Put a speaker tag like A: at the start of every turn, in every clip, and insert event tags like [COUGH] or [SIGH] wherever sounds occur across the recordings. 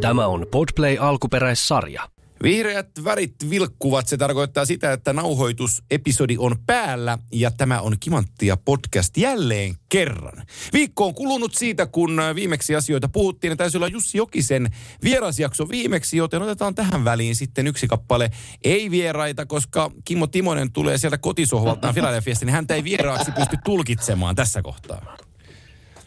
A: Tämä on Podplay alkuperäissarja.
B: Vihreät värit vilkkuvat. Se tarkoittaa sitä, että nauhoitusepisodi on päällä ja tämä on Kimanttia podcast jälleen kerran. Viikko on kulunut siitä, kun viimeksi asioita puhuttiin. Täytyy olla Jussi Jokisen vierasjakso viimeksi, joten otetaan tähän väliin sitten yksi kappale ei-vieraita, koska Kimmo Timonen tulee sieltä kotisohvaltaan Filadelfiasta, niin häntä ei vieraaksi pysty tulkitsemaan tässä kohtaa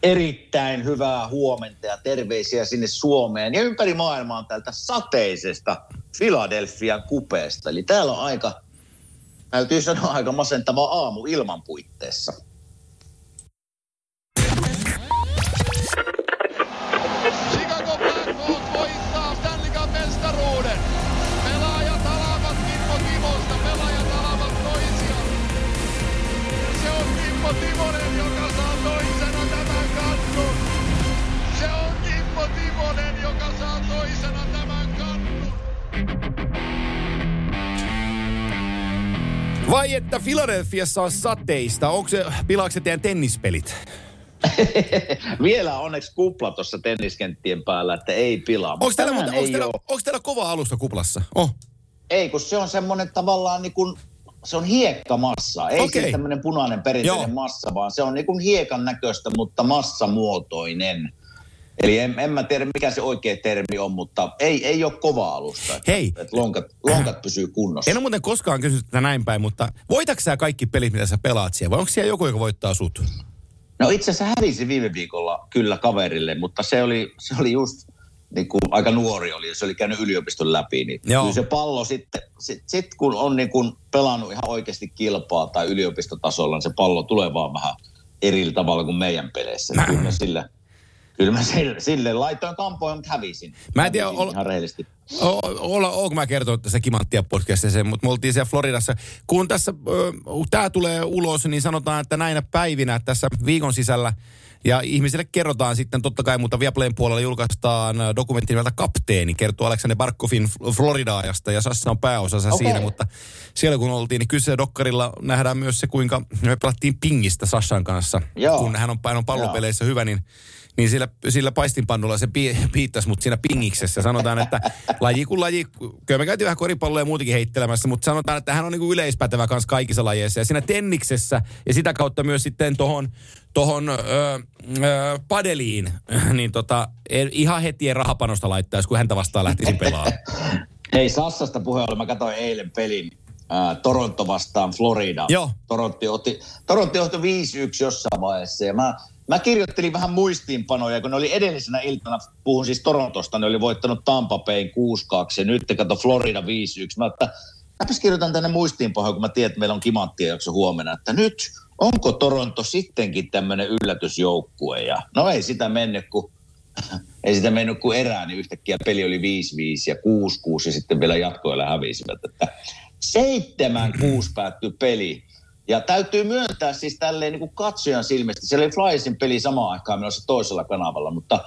C: erittäin hyvää huomenta ja terveisiä sinne Suomeen ja ympäri maailmaa tältä sateisesta Philadelphian kupeesta. Eli täällä on aika, täytyy sanoa, aika masentava aamu ilman puitteissa.
B: Vai että Filadelfiassa on sateista? Onko se, pilaako se teidän tennispelit? [LAUGHS]
C: Vielä onneksi kupla tuossa tenniskenttien päällä, että ei pilaa.
B: Onko teillä,
C: tänään
B: muuten- onks
C: ei
B: teillä, kova alusta kuplassa? Oh.
C: Ei, kun se on semmoinen tavallaan niin kuin, se on hiekkamassa. Ei okay. siis tämmöinen punainen perinteinen
B: Joo.
C: massa, vaan se on niin kuin hiekan näköistä, mutta massamuotoinen. Eli en, en mä tiedä, mikä se oikea termi on, mutta ei, ei ole kova alusta. Että,
B: Hei.
C: Että lonkat, lonkat pysyy kunnossa.
B: En ole muuten koskaan kysynyt tätä näin päin, mutta voitatko sä kaikki pelit, mitä sä pelaat siellä? Vai onko siellä joku, joka voittaa sut?
C: No itse asiassa hävisi viime viikolla kyllä kaverille, mutta se oli, se oli just niin kuin aika nuori oli se oli käynyt yliopiston läpi. Niin
B: Joo.
C: kyllä se pallo sitten, sit, sit kun on niin kuin pelannut ihan oikeasti kilpaa tai yliopistotasolla, niin se pallo tulee vaan vähän eri tavalla kuin meidän peleissä. Niin Kyllä mä sille, kyllä mä sille, sille laitoin kampoja, mutta hävisin.
B: Mä en tiedä, ol-
C: ihan rehellisesti.
B: Olla, onko mä kertonut tässä Kimanttia podcastissa sen, mutta me oltiin siellä Floridassa. Kun tässä tämä tulee ulos, niin sanotaan, että näinä päivinä tässä viikon sisällä ja ihmisille kerrotaan sitten, totta kai, mutta Viaplayn puolella julkaistaan dokumentti nimeltä Kapteeni, kertoo Aleksander Barkovin Fl- Florida-ajasta ja Sassa on pääosassa
C: Okei.
B: siinä, mutta siellä kun oltiin, niin kyllä se dokkarilla nähdään myös se, kuinka me pelattiin pingistä Sassan kanssa,
C: Joo.
B: kun hän on, hän on pallopeleissä hyvä, niin niin sillä, sillä paistinpannulla se pi, piittasi mut siinä pingiksessä. Sanotaan, että laji kuin laji, kyllä me käytiin vähän koripalloa ja muutenkin heittelemässä, mutta sanotaan, että hän on niinku yleispätevä kanssa kaikissa lajeissa. Ja siinä tenniksessä ja sitä kautta myös sitten tohon, tohon ö, ö, padeliin, [LAUGHS] niin tota, ihan heti ei rahapanosta laittaisi, kun häntä vastaan lähtisin pelaamaan.
C: Hei, Sassasta puheen ollen, mä katsoin eilen pelin ää, Toronto vastaan Florida.
B: Joo.
C: Toronto otti, Toronto johti 5-1 jossain vaiheessa ja mä, mä kirjoittelin vähän muistiinpanoja, kun ne oli edellisenä iltana, puhun siis Torontosta, ne oli voittanut Tampa Bayn 6-2 ja nyt kato Florida 5-1. Mä että mäpäs kirjoitan tänne muistiinpanoja, kun mä tiedän, että meillä on kimanttia jakso huomenna, että nyt onko Toronto sittenkin tämmöinen yllätysjoukkue ja no ei sitä mennyt, kun [LAUGHS] ei sitä mennyt kuin erää, niin yhtäkkiä peli oli 5-5 ja 6-6 ja sitten vielä jatkoilla hävisivät. Että 7-6 päättyi peli. Ja täytyy myöntää siis tälleen niin kuin katsojan silmistä. Siellä oli Flyersin peli samaan aikaan menossa toisella kanavalla, mutta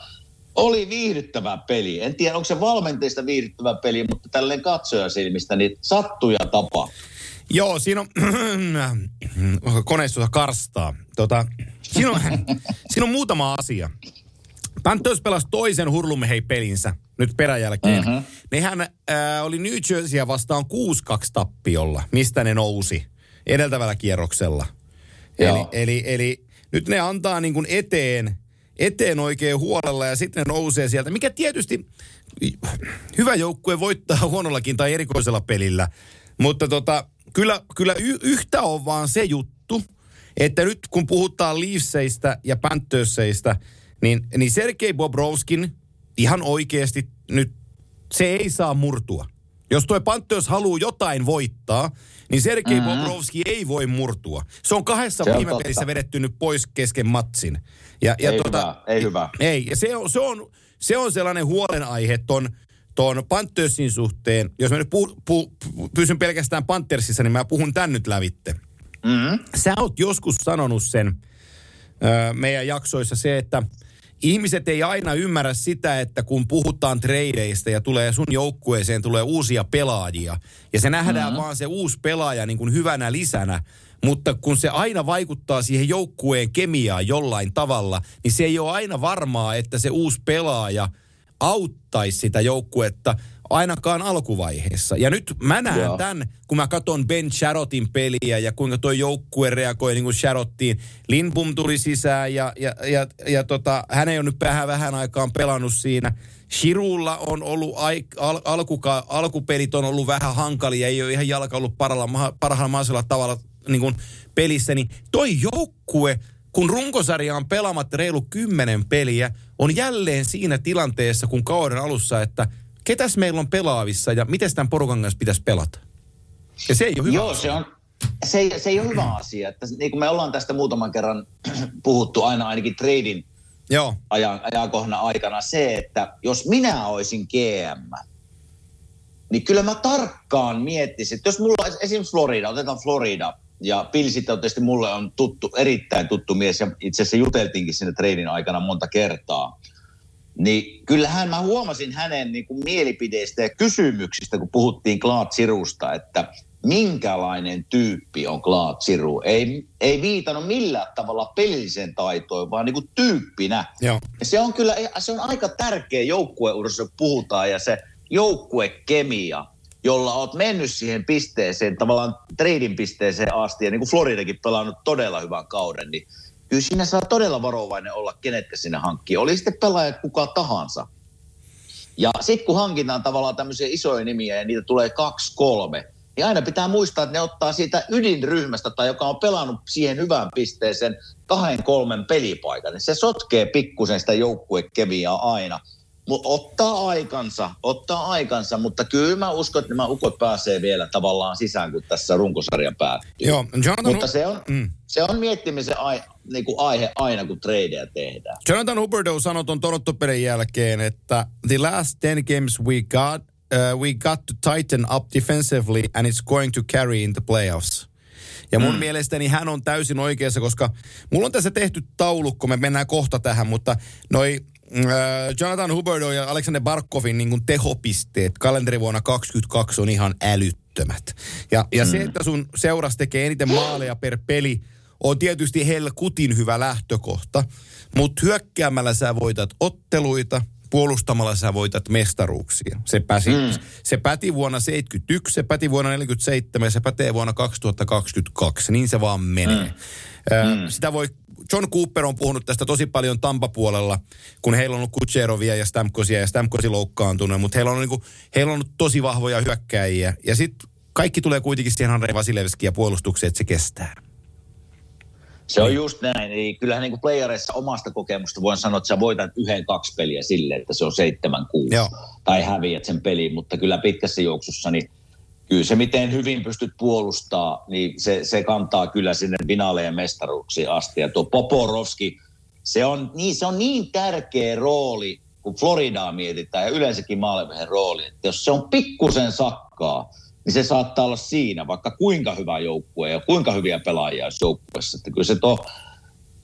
C: oli viihdyttävä peli. En tiedä, onko se valmenteista viihdyttävä peli, mutta tälleen katsojan silmistä niin sattuja tapa.
B: Joo, siinä on [CLEARS THROAT] koneistossa karstaa. Tota, siinä, on, [LAUGHS] siinä on muutama asia. Panthers pelasi toisen hurlumhei-pelinsä nyt peräjälkeen. Mm-hmm. Nehän äh, oli New Jerseyä vastaan 6-2 tappiolla, mistä ne nousi edeltävällä kierroksella. Eli,
C: Joo.
B: eli, eli nyt ne antaa niin kuin eteen, eteen oikein huolella ja sitten ne nousee sieltä. Mikä tietysti hyvä joukkue voittaa huonollakin tai erikoisella pelillä. Mutta tota, kyllä, kyllä y- yhtä on vaan se juttu, että nyt kun puhutaan Leafseistä ja Panthersseista, niin, niin Sergei Bobrovskin ihan oikeasti nyt se ei saa murtua. Jos tuo Panthers haluaa jotain voittaa, niin Sergei mm-hmm. Bobrovski ei voi murtua. Se on kahdessa
C: Se on
B: viime pelissä vedetty nyt pois kesken matsin. Ja, ja
C: Ei hyvä, ei hyvä.
B: Ei, ja se on, se on, se on sellainen huolenaihe ton, ton Panthersin suhteen. Jos mä nyt puh, puh, pysyn pelkästään Panthersissa, niin mä puhun tän nyt lävitte.
C: Mm-hmm.
B: Sä oot joskus sanonut sen ö, meidän jaksoissa se, että ihmiset ei aina ymmärrä sitä, että kun puhutaan tradeista ja tulee sun joukkueeseen tulee uusia pelaajia. Ja se nähdään mm-hmm. vaan se uusi pelaaja niin kuin hyvänä lisänä, mutta kun se aina vaikuttaa siihen joukkueen kemiaan jollain tavalla, niin se ei ole aina varmaa, että se uusi pelaaja auttaisi sitä joukkuetta ainakaan alkuvaiheessa. Ja nyt mä näen
C: Joo.
B: tämän, kun mä katson Ben Sharotin peliä ja kuinka tuo joukkue reagoi niin kuin Sharottiin. Lindbom tuli sisään ja, ja, ja, ja tota, hän ei ole nyt vähän, vähän aikaan pelannut siinä. Shirulla on ollut aik, al, alkuka, alkupelit on ollut vähän hankalia, ei ole ihan jalka ollut parhaalla, maha- parhaalla mahdollisella tavalla niin kuin pelissä. Niin toi joukkue, kun runkosarja on pelaamatta reilu kymmenen peliä, on jälleen siinä tilanteessa, kun kauden alussa, että ketäs meillä on pelaavissa ja miten tämän porukan kanssa pitäisi pelata. Ja se ei ole hyvä.
C: Joo, se on, se, ei- se ei ole hyvä asia. Että, niin kuin me ollaan tästä muutaman kerran [CLEARS THROAT] puhuttu aina ainakin tradin
B: Joo,
C: ajan, ajankohdan aikana se, että jos minä olisin GM, niin kyllä mä tarkkaan miettisin, että jos mulla olisi esimerkiksi Florida, otetaan Florida, ja Bill sitten on tietysti mulle on tuttu, erittäin tuttu mies, ja itse asiassa juteltiinkin sinne treidin aikana monta kertaa. Niin kyllähän mä huomasin hänen niin kuin mielipideistä ja kysymyksistä, kun puhuttiin Claude Sirusta, että minkälainen tyyppi on Claude Siru. Ei, ei viitannut millään tavalla pelilliseen taitoon, vaan niin kuin tyyppinä.
B: joo.
C: Ja se on kyllä, se on aika tärkeä joukkueurassa, kun puhutaan, ja se joukkuekemia, jolla oot mennyt siihen pisteeseen, tavallaan treidin pisteeseen asti, ja niin kuin Floridakin pelannut todella hyvän kauden, niin kyllä siinä saa todella varovainen olla, kenetkä sinne hankkii. Oli sitten pelaajat kuka tahansa. Ja sitten kun hankitaan tavallaan tämmöisiä isoja nimiä ja niitä tulee kaksi, kolme, niin aina pitää muistaa, että ne ottaa siitä ydinryhmästä tai joka on pelannut siihen hyvään pisteeseen kahden, kolmen pelipaikan. Niin se sotkee pikkusen sitä joukkuekemiaa aina. Mutta ottaa aikansa, ottaa aikansa, mutta kyllä mä uskon, että nämä ukot pääsee vielä tavallaan sisään, kun tässä runkosarja päättyy.
B: Joo, Jonathan,
C: Mutta se on,
B: Mm.
C: se on miettimisen ai, niin kuin aihe aina, kun tradeja tehdään.
B: Jonathan Huberdeau sanoi tuon Toronto-pelin jälkeen, että the last 10 games we got, uh, we got to tighten up defensively and it's going to carry in the playoffs. Ja mun mm. mielestäni hän on täysin oikeassa, koska mulla on tässä tehty taulukko, me mennään kohta tähän, mutta noi äh, Jonathan Huberdeau ja Alexander Barkovin niin tehopisteet kalenderivuonna 2022 on ihan älyttömät. Ja, ja mm. se, että sun seuras tekee eniten maaleja per peli, on tietysti helkutin hyvä lähtökohta, mutta hyökkäämällä sä voitat otteluita, puolustamalla sä voitat mestaruuksia. Se, pääsi, mm. se päti vuonna 71, se päti vuonna 47 ja se pätee vuonna 2022. Niin se vaan menee. Mm. Ö, sitä voi, John Cooper on puhunut tästä tosi paljon Tampapuolella, kun heillä on ollut Kutserovia ja Stamkosia ja Stamkosi loukkaantunut, mutta heillä on, niinku, heillä on ollut tosi vahvoja hyökkäjiä. Ja sitten kaikki tulee kuitenkin siihen Andrei Vasilevskiin ja puolustukseen, että se kestää.
C: Se on just näin. Eli kyllähän niin kuin playereissa omasta kokemusta voin sanoa, että sä voitat yhden, kaksi peliä silleen, että se on seitsemän kuusi. Tai häviät sen pelin, mutta kyllä pitkässä juoksussa, niin kyllä se miten hyvin pystyt puolustaa, niin se, se kantaa kyllä sinne finaaleen mestaruuksiin asti. Ja tuo Poporovski, se on niin, se on niin tärkeä rooli, kun Floridaa mietitään ja yleensäkin maalivehen rooli, että jos se on pikkusen sakkaa, niin se saattaa olla siinä, vaikka kuinka hyvä joukkue ja kuinka hyviä pelaajia olisi joukkueessa. Että kyllä se to,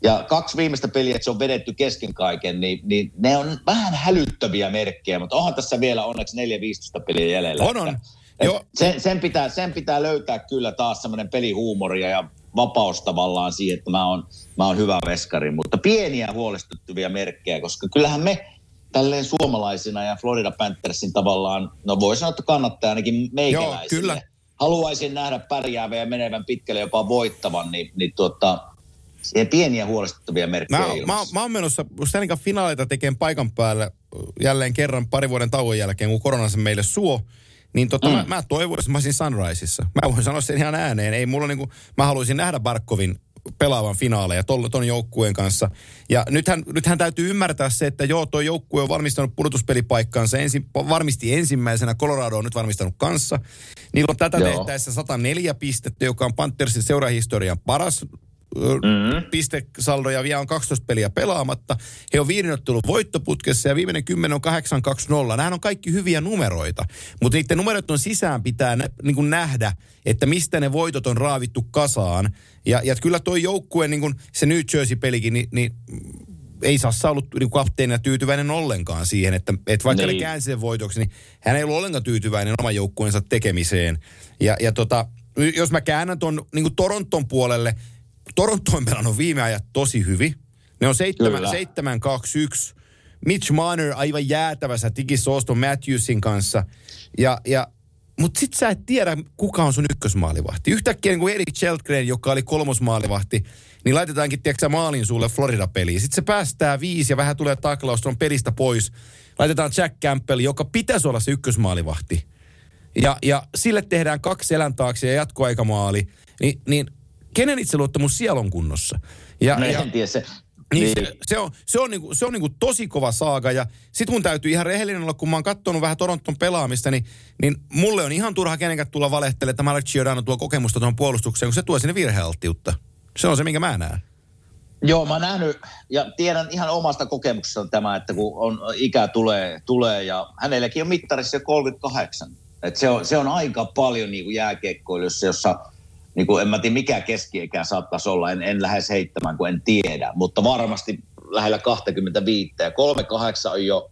C: ja kaksi viimeistä peliä, että se on vedetty kesken kaiken, niin, niin ne on vähän hälyttäviä merkkejä, mutta onhan tässä vielä onneksi 4-15 peliä jäljellä.
B: On, on. Joo.
C: sen, sen, pitää, sen pitää löytää kyllä taas semmoinen pelihuumoria ja vapaus tavallaan siihen, että mä oon, mä oon hyvä veskari, mutta pieniä huolestuttavia merkkejä, koska kyllähän me tälleen suomalaisina ja Florida Panthersin tavallaan, no voi sanoa, että kannattaa ainakin meikäläisille.
B: Joo, kyllä.
C: Haluaisin nähdä pärjäävän ja menevän pitkälle jopa voittavan, niin, niin tuota, siihen pieniä huolestuttavia merkkejä
B: Mä, mä,
C: ilmassa.
B: mä oon menossa Stanley Cup finaaleita tekemään paikan päälle jälleen kerran pari vuoden tauon jälkeen, kun korona sen meille suo. Niin tota, mm. mä, mä toivoisin, että mä olisin Sunriseissa. Mä voin sanoa sen ihan ääneen. Ei mulla niinku, mä haluaisin nähdä Barkovin pelaavan finaaleja ton, ton joukkueen kanssa. Ja nythän, nythän täytyy ymmärtää se, että joo, tuo joukkue on valmistanut pudotuspelipaikkaansa. Ensin, varmisti ensimmäisenä, Colorado on nyt varmistanut kanssa. Niillä on tätä
C: Joo.
B: tehtäessä 104 pistettä, joka on Panthersin seurahistorian paras mm-hmm. pistesaldo ja vielä on 12 peliä pelaamatta. He on viiden ottelun voittoputkessa ja viimeinen 10 on 8-2-0. Nämä on kaikki hyviä numeroita, mutta niiden numeroiden sisään pitää nä, niin kuin nähdä, että mistä ne voitot on raavittu kasaan. Ja, ja kyllä tuo joukkue, niin kuin se New Jersey-pelikin, niin, niin ei Sassa ollut niin kapteenina tyytyväinen ollenkaan siihen, että, että vaikka niin. Ne käänsi sen voitoksi, niin hän ei ollut ollenkaan tyytyväinen oman joukkueensa tekemiseen. Ja, ja tota, jos mä käännän tuon niin Toronton puolelle, Toronto on pelannut viime ajat tosi hyvin. Ne on 7,
C: Kyllä.
B: 7 2 1 Mitch Marner aivan jäätävässä tikissä Auston Matthewsin kanssa. Ja, ja mutta sit sä et tiedä, kuka on sun ykkösmaalivahti. Yhtäkkiä niin kuin Erik Cheltgren, joka oli kolmosmaalivahti, niin laitetaankin, tiedätkö maalin sulle Florida-peliin. Sitten se päästää viisi ja vähän tulee taklaus, on pelistä pois. Laitetaan Jack Campbell, joka pitäisi olla se ykkösmaalivahti. Ja, ja sille tehdään kaksi selän taakse ja jatkoaikamaali. Ni, niin kenen itseluottamus siellä on kunnossa? Ja,
C: No
B: ja,
C: en tiedä se.
B: niin,
C: Niin.
B: Se, se on, se on, niinku, se on niinku tosi kova saaga ja sit mun täytyy ihan rehellinen olla, kun mä oon katsonut vähän Toronton pelaamista, niin, niin mulle on ihan turha kenenkään tulla valehtelemaan, että Marek Giordano tuo kokemusta tuohon puolustukseen, kun se tuo sinne virhealttiutta. Se on se, minkä mä näen.
C: Joo, mä nähnyt ja tiedän ihan omasta kokemuksesta tämä, että kun on, ikä tulee, tulee ja hänelläkin on mittarissa jo 38. Et se, on, se on aika paljon niin kuin jääkiekkoilussa, jossa niin kuin, en mä tiedä mikä keskiikä saattaisi olla, en, en lähes heittämään, kun en tiedä, mutta varmasti lähellä 25 ja 38 on jo,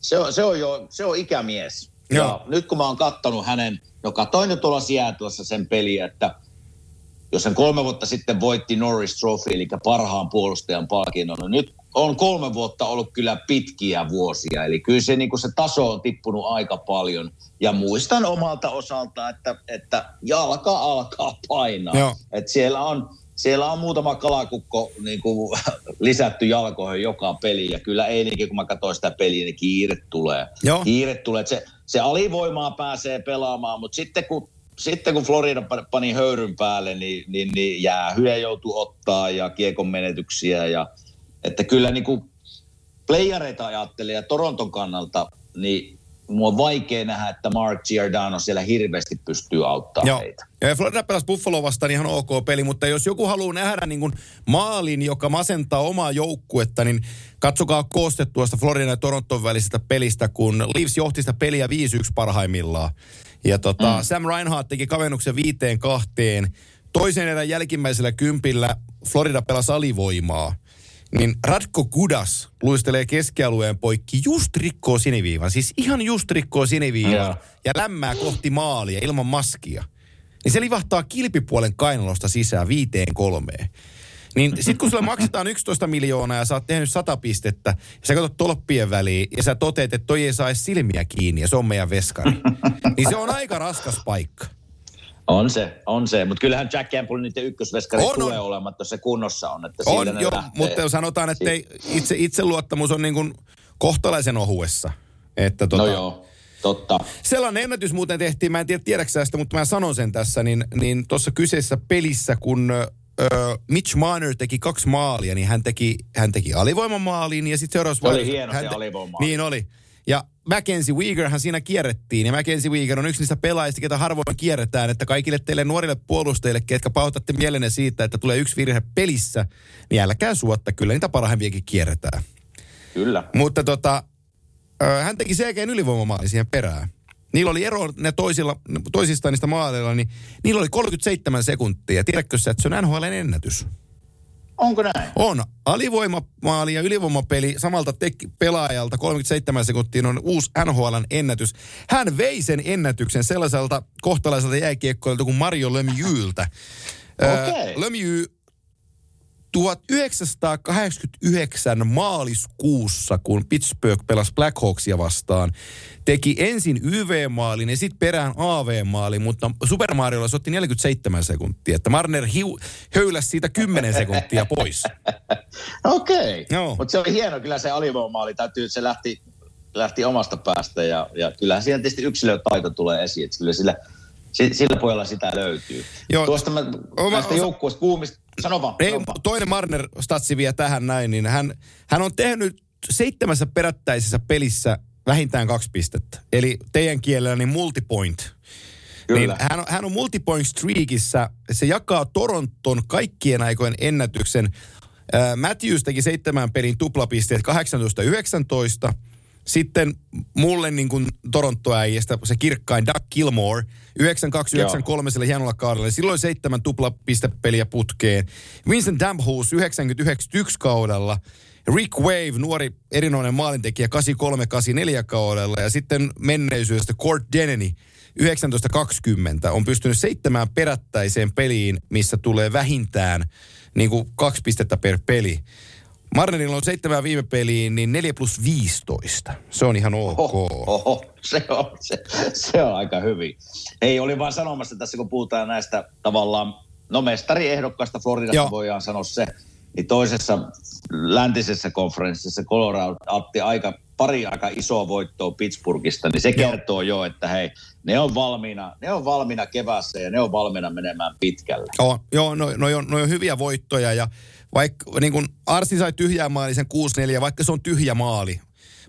C: se on, se on jo, se on ikämies.
B: Joo.
C: Ja nyt kun mä oon kattonut hänen, joka toinen tuolla Seattleissa sen peliä, että jos hän kolme vuotta sitten voitti Norris Trophy, eli parhaan puolustajan palkinnon, no nyt on kolme vuotta ollut kyllä pitkiä vuosia. Eli kyllä se, niin kuin se taso on tippunut aika paljon. Ja muistan omalta osalta, että, että jalka alkaa painaa.
B: Joo.
C: Et siellä, on, siellä on muutama kalakukko niin kuin, lisätty jalkoihin joka peli. Ja kyllä eilenkin, kun mä katsoin sitä peliä, niin kiire tulee.
B: Joo.
C: Kiire tulee. Se, se alivoimaa pääsee pelaamaan, mutta sitten kun sitten kun Florida pa- pani höyryn päälle, niin, niin, niin jäähyjä joutuu ottaa ja kiekon menetyksiä. Ja, että kyllä niin kuin playereita ajattelee ja Toronton kannalta, niin mua on vaikea nähdä, että Mark Giordano siellä hirveästi pystyy auttamaan
B: Joo.
C: heitä.
B: Ja Florida pelasi Buffalo vastaan ihan ok peli, mutta jos joku haluaa nähdä niin kuin maalin, joka masentaa omaa joukkuetta, niin katsokaa kooste tuosta Floridan ja Toronton välisestä pelistä, kun Leafs johti sitä peliä 5-1 parhaimmillaan. Ja tota, mm. Sam Reinhardt teki kavennuksen viiteen kahteen. Toisen erän jälkimmäisellä kympillä Florida pelasi alivoimaa. Niin Radko Gudas luistelee keskialueen poikki, just rikkoo siniviivan. Siis ihan just rikkoo siniviivan
C: Joo.
B: ja lämmää kohti maalia ilman maskia. Niin se livahtaa kilpipuolen kainalosta sisään viiteen kolmeen. Niin sit kun sulle maksetaan 11 miljoonaa ja sä oot tehnyt 100 pistettä, ja sä katsot tolppien väliin ja sä toteet, että toi ei saa silmiä kiinni ja se on meidän veskari. niin se on aika raskas paikka.
C: On se, on se. Mutta kyllähän Jack Campbell niiden ykkösveskari
B: On,
C: tulee
B: on.
C: olemaan, että se kunnossa on. Että
B: On jo,
C: lähtee.
B: mutta sanotaan, että ei, itse, itseluottamus on niin kuin kohtalaisen ohuessa. Että tota,
C: No joo, totta.
B: Sellainen ennätys muuten tehtiin, mä en tiedä tiedäksä sitä, mutta mä sanon sen tässä, niin, niin tuossa kyseisessä pelissä, kun Mitch Marner teki kaksi maalia, niin hän teki, hän teki alivoimamaalin ja sitten seuraavassa
C: Se oli hieno se
B: hän te-
C: alivoimamaali.
B: Niin oli. Mackenzie Weegerhän siinä kierrettiin, ja Mackenzie Weeger on yksi niistä pelaajista, ketä harvoin kierretään, että kaikille teille nuorille puolustajille, ketkä pahoitatte mielenne siitä, että tulee yksi virhe pelissä, niin älkää suotta, kyllä niitä parhaimpiakin kierretään.
C: Kyllä.
B: Mutta tota, hän teki selkeän ylivoimamaali siihen perään. Niillä oli ero ne toisilla, toisistaan niistä maaleilla, niin niillä oli 37 sekuntia. Tiedätkö sä, että se on NHLn ennätys?
C: Onko näin?
B: On. Alivoimamaali ja ylivoimapeli samalta tek- pelaajalta 37 sekuntia on uusi NHLn ennätys. Hän vei sen ennätyksen sellaiselta kohtalaiselta jääkiekkoilta kuin Mario Lemieuxltä.
C: Okei.
B: Lemieux 1989 maaliskuussa, kun Pittsburgh pelasi Blackhawksia vastaan, teki ensin YV-maalin ja sitten perään AV-maalin, mutta Super Mariolla se otti 47 sekuntia. Että Marner hiu, höyläsi siitä 10 sekuntia pois. [LAUGHS]
C: Okei.
B: Joo.
C: Mutta se oli hieno kyllä se alivoimaali. Täytyy, se lähti, lähti omasta päästä ja, ja kyllähän siinä tietysti yksilötaito tulee esiin. Että kyllä sillä, si- sillä pojalla sitä löytyy.
B: Joo.
C: Tuosta mä,
B: Oma-
C: näistä
B: osa-
C: joukkueista kuumista, sano vaan.
B: Ei, toinen Marner statsi vielä tähän näin, niin hän, hän on tehnyt seitsemässä perättäisessä pelissä vähintään kaksi pistettä. Eli teidän kielellä niin multipoint.
C: Kyllä.
B: Niin hän, on- hän on multipoint streakissä. Se jakaa Toronton kaikkien aikojen ennätyksen. Äh, Matthews teki seitsemän pelin tuplapisteet 18-19. Sitten mulle niin kuin Toronto-äijästä se kirkkain Doug Gilmore 92-93 sillä hienolla kaudella. Silloin seitsemän tuplapistepeliä putkeen. Vincent Damphus 90-91 kaudella. Rick Wave, nuori erinomainen maalintekijä 83-84 kaudella. Ja sitten menneisyydestä Court Denny 1920 on pystynyt seitsemään perättäiseen peliin, missä tulee vähintään niin kuin kaksi pistettä per peli. Marnerilla on seitsemän viime peliin, niin 4 plus 15. Se on ihan ok.
C: Oho, oho, se, on, se, se on aika hyvin. Ei, oli vaan sanomassa tässä, kun puhutaan näistä tavallaan, no mestariehdokkaista Floridasta
B: Joo.
C: voidaan sanoa se, niin toisessa läntisessä konferenssissa Colorado otti aika, pari aika isoa voittoa Pittsburghista, niin se kertoo jo, että hei, ne on valmiina, ne on valmiina keväässä ja ne on valmiina menemään pitkälle.
B: Joo, joo no, no, on, no on hyviä voittoja ja vaikka niin kun Arsi sai tyhjää maali sen 6-4, vaikka se on tyhjä maali.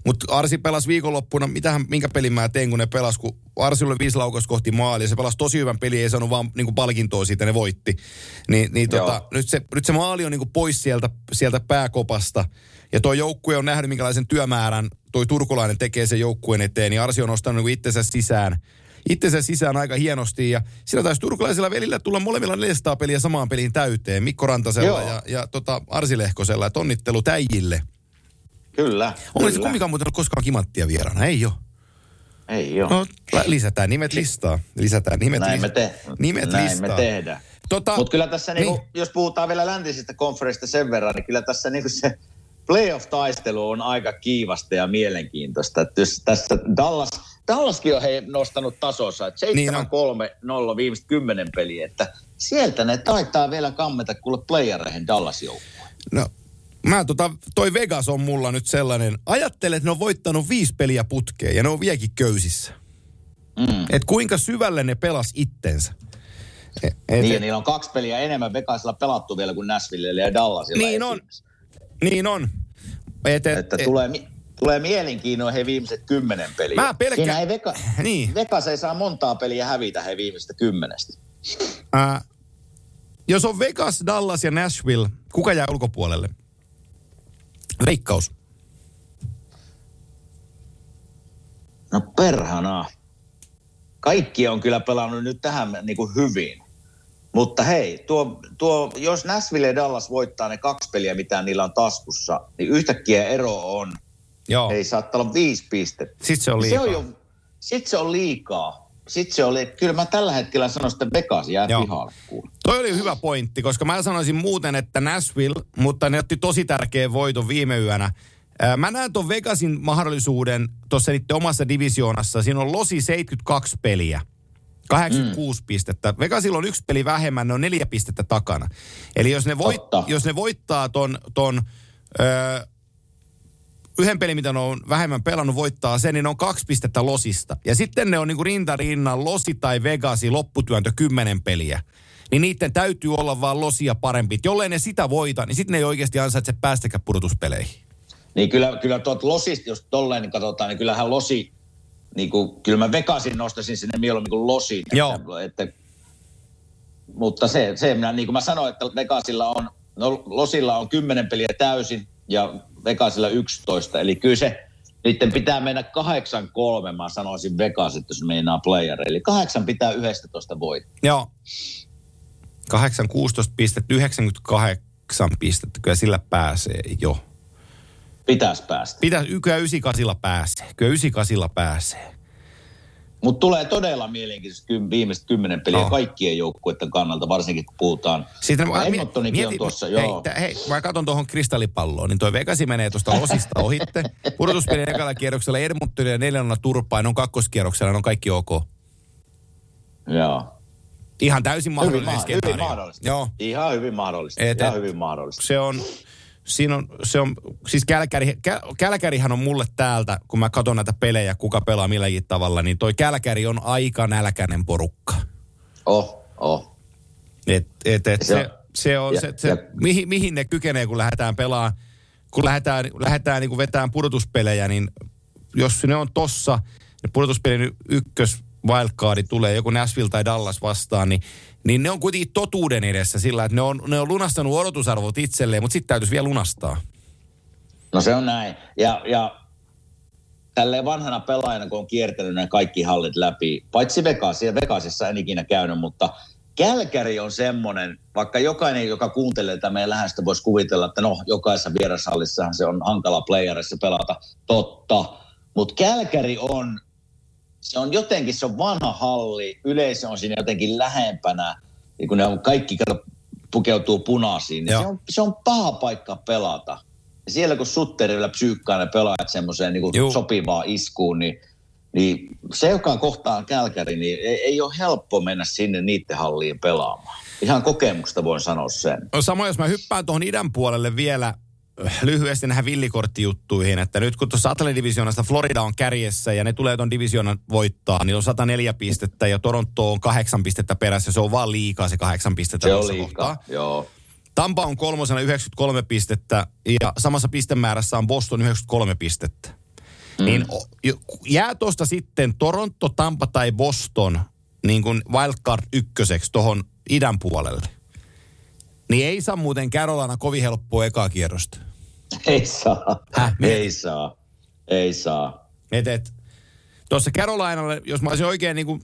B: Mutta Arsi pelasi viikonloppuna, mitähän, minkä pelin mä tein, kun ne pelas, kun Arsi oli viisi laukaus kohti maalia, se pelasi tosi hyvän pelin, ei saanut vaan niin palkintoa siitä, ne voitti. Niin, niin tota,
C: Joo.
B: nyt, se, nyt se maali on niin pois sieltä, sieltä pääkopasta. Ja tuo joukkue on nähnyt, minkälaisen työmäärän toi turkulainen tekee sen joukkueen eteen, niin Arsi on nostanut niin itsensä sisään itsensä sisään aika hienosti ja sillä taisi turkulaisilla velillä tulla molemmilla 400 peliä samaan peliin täyteen. Mikko Rantasella
C: Joo.
B: ja, ja tota Arsi Lehkosella, että onnittelu täijille.
C: Kyllä,
B: Onko se
C: kyllä.
B: kumminkaan muuten ollut koskaan kimanttia vieraana? Ei ole.
C: Ei ole.
B: No, lisätään nimet listaa. Lisätään nimet,
C: Näin
B: lis-
C: me, te-
B: nimet
C: näin
B: listaa.
C: me tehdään.
B: Tota,
C: Mutta kyllä tässä, niinku,
B: niin.
C: jos puhutaan vielä läntisistä konferenssista sen verran, niin kyllä tässä niinku se playoff-taistelu on aika kiivasta ja mielenkiintoista. Että jos tässä Dallas, Dallaskin on hei nostanut tasonsa, että
B: Niin on.
C: 7-3-0 viimeiset kymmenen peliä, että sieltä ne taitaa vielä kammeta kuule playereihin Dallas joukkueen.
B: No, mä tota, toi Vegas on mulla nyt sellainen. Ajattele, että ne on voittanut viisi peliä putkeen ja ne on vieläkin köysissä.
C: Mm.
B: Et kuinka syvälle ne pelas itsensä. Et, et,
C: Niin, niillä on kaksi peliä enemmän Vegasilla pelattu vielä kuin Nashvillellä ja Dallasilla.
B: Niin on. niin on. Et, et,
C: Että
B: et,
C: tulee, tulee mielenkiintoinen he viimeiset kymmenen peliä.
B: Mä pelkään-
C: Siinä ei Veka, [LAUGHS]
B: Niin.
C: Vegas ei saa montaa peliä hävitä he viimeistä kymmenestä.
B: ää, jos on Vegas, Dallas ja Nashville, kuka jää ulkopuolelle? Veikkaus.
C: No perhana. Kaikki on kyllä pelannut nyt tähän niin kuin hyvin. Mutta hei, tuo, tuo, jos Nashville ja Dallas voittaa ne kaksi peliä, mitä niillä on taskussa, niin yhtäkkiä ero on,
B: Joo.
C: ei saattaa olla viisi pistettä.
B: Sitten se on
C: Se
B: liikaa.
C: on jo, sit se on liikaa. Sitten se oli, kyllä mä tällä hetkellä sanon, että Vegas jää
B: Joo.
C: pihalle. kuule.
B: Toi oli hyvä pointti, koska mä sanoisin muuten, että Nashville, mutta ne otti tosi tärkeän voiton viime yönä. Mä näen tuon Vegasin mahdollisuuden tuossa niiden omassa divisioonassa. Siinä on Losi 72 peliä. 86 mm. pistettä. Vegasilla on yksi peli vähemmän, ne on neljä pistettä takana. Eli jos ne, voit, jos ne voittaa ton, ton öö, yhden pelin, mitä ne on vähemmän pelannut, voittaa sen, niin ne on kaksi pistettä Losista. Ja sitten ne on niinku rinta rinnan Losi tai Vegasi lopputyöntö kymmenen peliä. Niin niiden täytyy olla vaan Losia parempi. Jollei ne sitä voita, niin sitten ne ei oikeasti ansaitse päästäkään pudotuspeleihin.
C: Niin kyllä, kyllä tuot Losista, jos tolleen niin katsotaan, niin kyllähän Losi, niin kuin, kyllä mä Vegasin nostaisin sinne mieluummin kuin Losin.
B: Joo.
C: Että, että, mutta se, se minä, niin kuin mä sanoin, että Vegasilla on, no Losilla on 10 peliä täysin ja Vegasilla 11. Eli kyllä se, niiden pitää mennä 8-3, mä sanoisin Vegas, että jos meinaa player. Eli 8 pitää 11 voittaa.
B: Joo. 8, 16 pistettä, 98 pistettä. Kyllä sillä pääsee jo.
C: Pitäisi päästä.
B: Pitää, kyllä 98 pääsee. Kyllä 98 pääsee.
C: Mutta tulee todella mielenkiintoista ky- viimeiset kymmenen peliä
B: Joo.
C: kaikkien joukkueiden kannalta, varsinkin kun puhutaan.
B: Sitten
C: Ja Edmontonikin on tuossa,
B: hei,
C: joo.
B: tä- hei, mä katson tuohon kristallipalloon, niin toi Vegasi menee tuosta Losista ohitte. Pudotuspelin ekalla kierroksella Edmonton ja neljännellä turpaan, on kakkoskierroksella, on kaikki ok.
C: Joo.
B: Ihan täysin
C: Hyvin,
B: mahdollinen
C: ma-
B: skenaario.
C: hyvin mahdollista.
B: Joo,
C: Ihan hyvin mahdollista.
B: Et-
C: Ihan hyvin mahdollista.
B: se on, siinä on, se on, siis Kälkäri, Kä- Kälkärihän on mulle täältä, kun mä katson näitä pelejä, kuka pelaa milläkin tavalla, niin toi Kälkäri on aika nälkäinen porukka.
C: Oh, oh.
B: Et, et, et
C: Se
B: se,
C: on-
B: se on
C: ja-
B: se, se
C: ja-
B: mihin, mihin ne kykenee, kun lähdetään pelaamaan, kun lähdetään, lähdetään niin kuin vetämään pudotuspelejä, niin jos ne on tossa, ja pudotuspelin ykkös wildcardi tulee, joku Nashville tai Dallas vastaan, niin, niin ne on kuitenkin totuuden edessä sillä, että ne on, ne on lunastanut odotusarvot itselleen, mutta sitten täytyisi vielä lunastaa.
C: No se on näin. Ja, ja tälleen vanhana pelaajana, kun on kiertänyt nämä kaikki hallit läpi, paitsi Vegas, ja Vegasissa en ikinä käynyt, mutta Kälkäri on semmoinen, vaikka jokainen, joka kuuntelee tätä meidän lähestä, voisi kuvitella, että no, jokaisessa vierashallissahan se on hankala playerissa pelata, totta. Mutta Kälkäri on, se on jotenkin, se on vanha halli, yleisö on siinä jotenkin lähempänä, ja kun ne on kaikki kato, pukeutuu punaisiin, niin
B: Joo.
C: se on, se on paha paikka pelata. siellä kun Sutterilla psyykkaa ne pelaajat semmoiseen niin
B: Juu.
C: sopivaan iskuun, niin, niin se, joka kohtaa Kälkäri, niin ei, ei ole helppo mennä sinne niiden halliin pelaamaan. Ihan kokemuksesta voin sanoa sen.
B: No samoin, jos mä hyppään tuohon idän puolelle vielä lyhyesti näihin villikorttijuttuihin, että nyt kun tuossa Atlantin-divisioonasta Florida on kärjessä ja ne tulee tuon divisioonan voittaa, niin on 104 pistettä ja Toronto on kahdeksan pistettä perässä. Se on vaan liikaa se kahdeksan pistettä
C: Se on liikaa,
B: kohtaa.
C: joo.
B: Tampa on kolmosena 93 pistettä ja samassa pistemäärässä on Boston 93 pistettä. Mm. Niin jää tuosta sitten Toronto, Tampa tai Boston niin kuin wildcard ykköseksi tuohon idän puolelle. Niin ei saa muuten Carolina kovin helppoa ekaa kierrosta.
C: Ei saa.
B: Häh?
C: Ei saa. Ei saa.
B: Et, et, tuossa Carolinalle, jos mä olisin oikein niin kuin,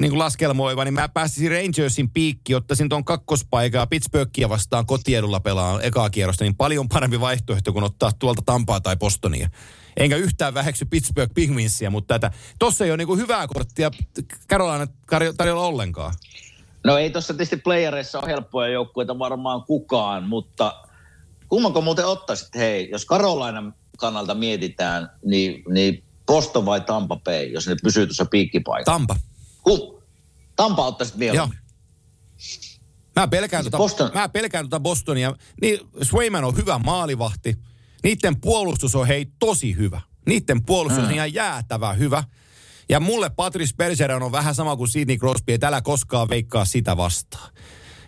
B: niin kuin laskelmoiva, niin mä päästisin Rangersin piikki, ottaisin tuon kakkospaikan ja Pittsburghia vastaan kotiedulla pelaa ekaa kierrosta, niin paljon parempi vaihtoehto kuin ottaa tuolta Tampaa tai Bostonia. Enkä yhtään väheksy Pittsburgh Penguinsia, mutta tätä, tossa ei ole niin kuin hyvää korttia Carolina tarjo- tarjolla ollenkaan.
C: No ei tuossa tietysti playereissa ole helppoja joukkueita varmaan kukaan, mutta kummanko muuten ottaisit, hei, jos Karolainan kannalta mietitään, niin, niin Boston vai Tampa Bay, jos ne pysyy tuossa piikkipaikassa?
B: Tampa.
C: Kum? Tampa ottaisit
B: Joo.
C: mieluummin.
B: Mä pelkään,
C: Siis
B: tota,
C: Boston-
B: mä pelkään tota Bostonia. Niin Swayman on hyvä maalivahti. Niiden puolustus on hei tosi hyvä. Niiden puolustus mm. on ihan jäätävä hyvä. Ja mulle Patrice Bergeron on vähän sama kuin Sidney Crosby, että älä koskaan veikkaa sitä vastaan.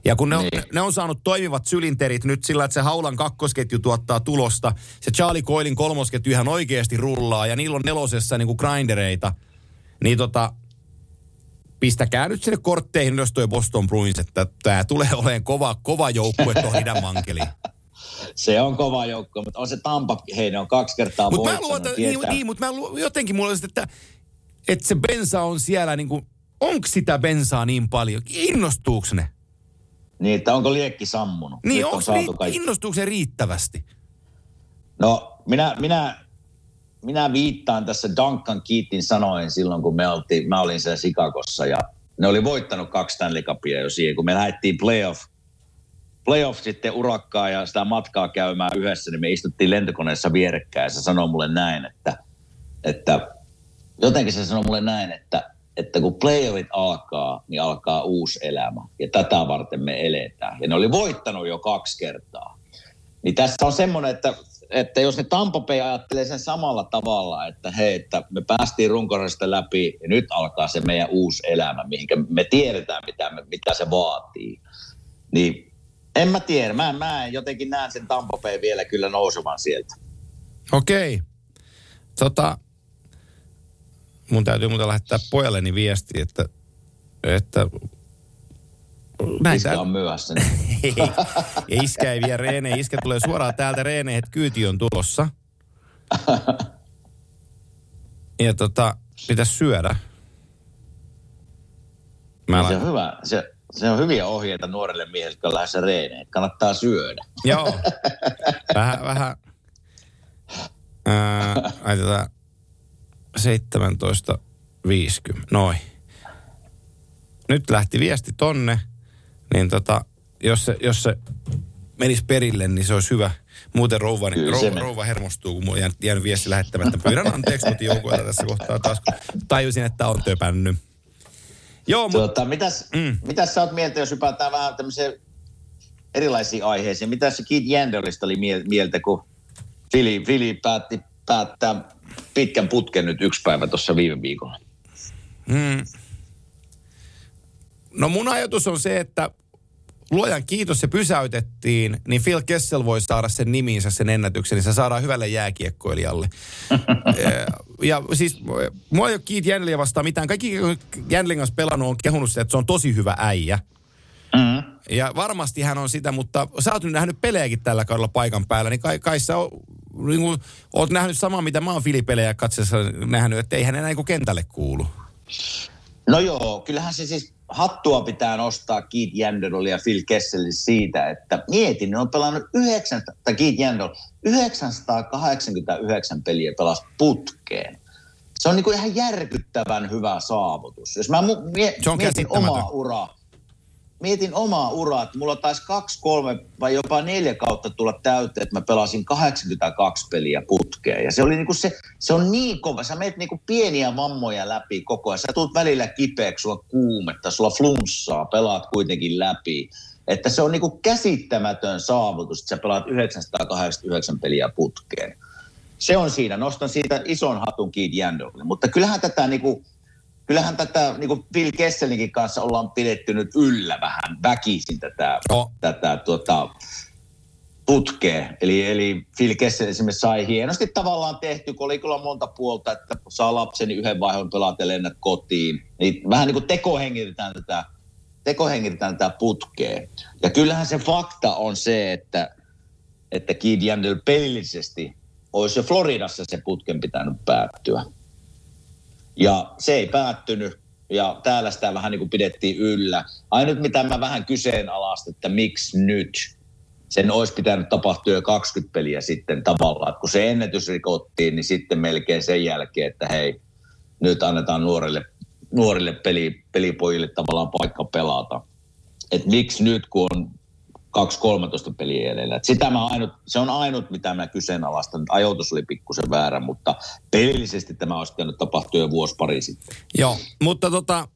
B: Ja kun ne on,
C: Niin.
B: ne on saanut toimivat sylinterit nyt sillä, että se Haulan kakkosketju tuottaa tulosta, se Charlie Coilin kolmosketju ihan oikeasti rullaa ja niillä on nelosessa niinku grindereita, niin tota, pistäkää nyt sinne kortteihin ylös toi Boston Bruins, että tämä tulee olemaan kova, kova joukkue tuohon idän mankeliin. [LAUGHS]
C: Se on kova joukko, mutta on se Tampa, hei ne on kaksi kertaa
B: Mutta mä luotan, niin, niin mutta mä luo, jotenkin mulla on että, että se bensa on siellä niin kuin, onko sitä bensaa niin paljon? Innostuuko ne?
C: Niin, että onko liekki sammunut?
B: Niin,
C: on
B: onko
C: saatu
B: ri,
C: kaikki.
B: innostuuko se riittävästi?
C: No, minä, minä, minä viittaan tässä Duncan Keatin sanoin silloin, kun me oltiin, mä olin siellä Chicagossa ja ne oli voittanut kaksi Stanley Cupia jo siihen, kun me lähdettiin playoff, playoff sitten urakkaa ja sitä matkaa käymään yhdessä, niin me istuttiin lentokoneessa vierekkäin ja se sanoi mulle näin, että, että jotenkin se sanoi mulle näin, että, että kun playerit alkaa, niin alkaa uusi elämä ja tätä varten me eletään. Ja ne oli voittanut jo kaksi kertaa. Niin tässä on semmoinen, että, että jos ne Tampa Bay ajattelee sen samalla tavalla, että hei, että me päästiin runkorista läpi ja nyt alkaa se meidän uusi elämä, mihinkä me tiedetään, mitä, me, mitä se vaatii. Niin en mä tiedä, mä, mä en jotenkin näen sen Tampa Bay vielä kyllä nousevan sieltä.
B: Okei. Tota, mun täytyy muuten lähettää pojalleni viesti, että, että näin
C: Iskä
B: tää-
C: on myöhässä. [LAUGHS]
B: ei, iskä ei vie Reene. Iskä tulee suoraan täältä Reene, että kyyti on tulossa. [LAUGHS] Ja tota, pitäisi syödä. Mä
C: Se on hyvä. Se, se on hyviä ohjeita nuorelle miehelle, jotka on lähdössä reeneen. Kannattaa syödä.
B: Joo. Vähän, vähän. [LAUGHS] Ää, laitetaan 17.50. Noin. Nyt lähti viesti tonne, niin tota, jos se, jos se menisi perille, niin se olisi hyvä. Muuten rouva, niin rouva, rouva hermostuu, kun mulla on jäänyt, viesti lähettämättä. Pyydän anteeksi kotijoukoilta tässä kohtaa taas, kun tajusin, että on töpännyt. Joo, mutta
C: Tuota, mitäs,
B: Mm.
C: mitäs sä oot mieltä, jos hypätään vähän tämmöiseen erilaisiin aiheisiin? Mitä se Keith Janderista oli mie- mieltä, kun Fili, Fili päätti päättää pitkän putken nyt yksi päivä tuossa viime viikolla?
B: Mm. No mun ajatus on se, että luojan kiitos se pysäytettiin, niin Phil Kessel voi saada sen nimiinsä sen ennätyksen, niin se saadaan hyvälle jääkiekkoilijalle. ja, [LAUGHS] ja siis mua ei ole Keith Jänliä vastaan mitään. Kaikki Jänlin kanssa pelannut on kehunut sitä, että se on tosi hyvä äijä.
C: Mm.
B: Ja varmasti hän on sitä, mutta sä oot nyt nähnyt pelejäkin tällä kaudella paikan päällä, niin kai, kai sä niin kuin, oot nähnyt samaa, mitä mä oon Filipelejä katsessa nähnyt, että eihän enää niin kentälle kuulu.
C: No joo, kyllähän se siis hattua pitää nostaa Keith Janderille ja Phil Kesselille siitä, että mietin, ne on pelannut 9, tai Keith Jandel, 989 peliä pelas putkeen. Se on niin kuin ihan järkyttävän hyvä saavutus. Jos mä mu- mie-
B: Se on
C: mietin omaa uraa, mietin omaa uraa, että mulla taisi kaksi, kolme vai jopa neljä kautta tulla täyteen, että mä pelasin 82 peliä putkeen. Ja se oli niinku se, se on niin kova. Sä meet niinku pieniä vammoja läpi koko ajan. Sä tulet välillä kipeäksi, sulla kuumetta, sulla flunssaa, pelaat kuitenkin läpi. Että se on niinku käsittämätön saavutus, että sä pelaat 989 peliä putkeen. Se on siinä. Nostan siitä ison hatun Keith Jandelille. Mutta kyllähän tätä niinku, kyllähän tätä niin kuin Phil Kesselinkin kanssa ollaan pidetty nyt yllä vähän väkisin tätä,
B: No.
C: tätä tuota, putkea. Eli, eli Phil Kessel esimerkiksi sai hienosti tavallaan tehty, kun oli kyllä monta puolta, että saa lapseni yhden vaihon pelata ja lennät kotiin. Niin vähän niin kuin tekohengitetään tätä, tekohengitetään tätä putkea. Ja kyllähän se fakta on se, että, että Keith Yandel pelillisesti olisi jo Floridassa se putken pitänyt päättyä. Ja se ei päättynyt. Ja täällä sitä vähän niin kuin pidettiin yllä. Ainut mitä mä vähän kyseenalaistin, että miksi nyt? Sen olisi pitänyt tapahtua jo 20 peliä sitten tavallaan. Kun se ennätys rikottiin, niin sitten melkein sen jälkeen, että hei, nyt annetaan nuorille, nuorille peli, pelipojille tavallaan paikka pelata. Että miksi nyt, kun on 2-13 peliä jäljellä. Et sitä mä ainut, se on ainut, mitä mä kyseenalaistan. Ajoitus oli pikkusen väärä, mutta pelillisesti tämä olisi pitänyt tapahtua jo vuosi pari sitten.
B: Joo, mutta tota,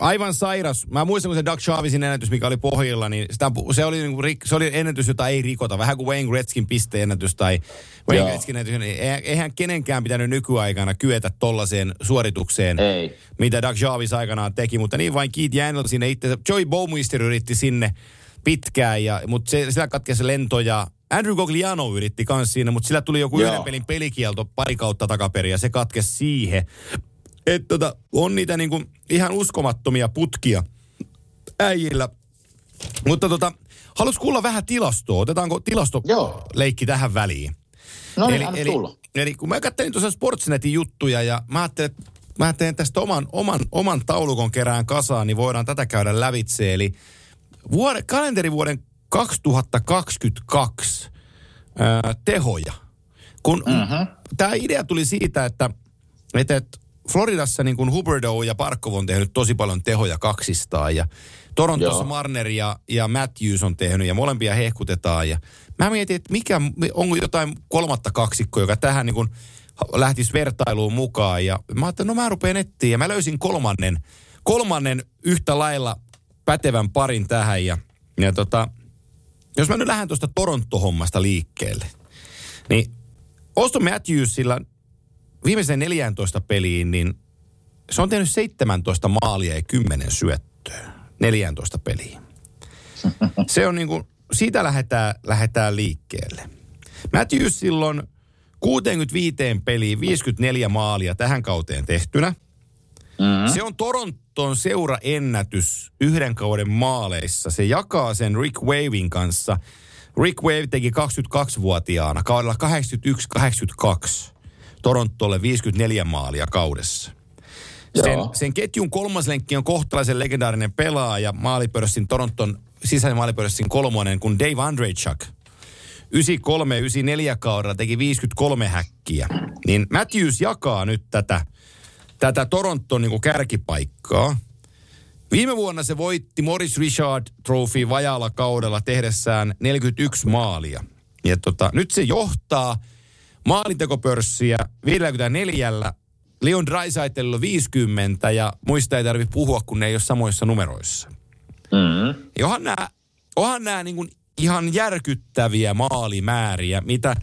B: aivan sairas. Mä muistan, kun se Doug Chavisin ennätys, mikä oli pohjilla, niin sitä, se, oli niinku, se oli ennätys, jota ei rikota. Vähän kuin Wayne Gretzkin pisteennätys tai Wayne
C: Joo.
B: Gretzkin ennätys. Niin eihän, kenenkään pitänyt nykyaikana kyetä tollaiseen suoritukseen,
C: Ei.
B: mitä Doug Chavis aikanaan teki. Mutta niin vain Keith Yandel sinne itse. Joey Bowmeister yritti sinne pitkään, ja, mutta se, sillä katkesi lento ja Andrew Gogliano yritti kanssa siinä, mutta sillä tuli joku
C: Joo.
B: yhden pelin pelikielto pari kautta takaperin ja se katkesi siihen. Että tota, on niitä niinku ihan uskomattomia putkia äijillä. Mutta tota, haluais kuulla vähän tilastoa. Otetaanko tilastoleikki tähän väliin?
C: No niin,
B: eli, eli,
C: tulla.
B: eli kun mä katselin tuossa Sportsnetin juttuja ja mä ajattelin, että mä teen tästä oman, oman, oman taulukon kerään kasaan, niin voidaan tätä käydä lävitse. Eli vuode, kalenterivuoden 2022 ää, tehoja. Kun mm-hmm. tämä idea tuli siitä, että, että, että Floridassa niin kuin Huberdeau ja Parkov on tehnyt tosi paljon tehoja kaksistaan ja Torontossa
C: Joo.
B: Marner ja, ja Matthews on tehnyt ja molempia hehkutetaan ja mä mietin, että mikä, onko jotain kolmatta kaksikkoa, joka tähän niin kuin lähtisi vertailuun mukaan ja mä ajattelin, no mä rupean nettiin ja mä löysin kolmannen, kolmannen yhtä lailla pätevän parin tähän ja, ja tota, jos mä nyt lähden tuosta Toronto-hommasta liikkeelle, niin Auston Matthewsilla viimeiseen 14 peliin, niin se on tehnyt 17 maalia ja 10 syöttöä 14 peliin. Se on niin kuin, siitä lähdetään, lähdetään liikkeelle. Matthews silloin 65 peliin 54 maalia tähän kauteen tehtynä. Mm-hmm. Se on Toronton seuraennätys yhden kauden maaleissa. Se jakaa sen Rick Wavin kanssa. Rick Wave teki 22-vuotiaana kaudella 81-82 Torontolle 54 maalia kaudessa. Sen,
C: Joo.
B: sen ketjun kolmas lenkki on kohtalaisen legendaarinen pelaaja maalipörssin Toronton sisäisen maalipörssin kolmonen kuin Dave Andrejchuk. 93-94 kaudella teki 53 häkkiä. Niin Matthews jakaa nyt tätä, tätä Toronton niin kärkipaikkaa. Viime vuonna se voitti Morris Richard Trophy vajaalla kaudella tehdessään 41 maalia. Ja tota, nyt se johtaa maalintekopörssiä 54. Leon Draisaitl on 50 ja muista ei tarvitse puhua, kun ne ei ole samoissa numeroissa.
C: Mm-hmm.
B: Ja onhan nämä, onhan nämä niin kuin ihan järkyttäviä maalimääriä, mitä,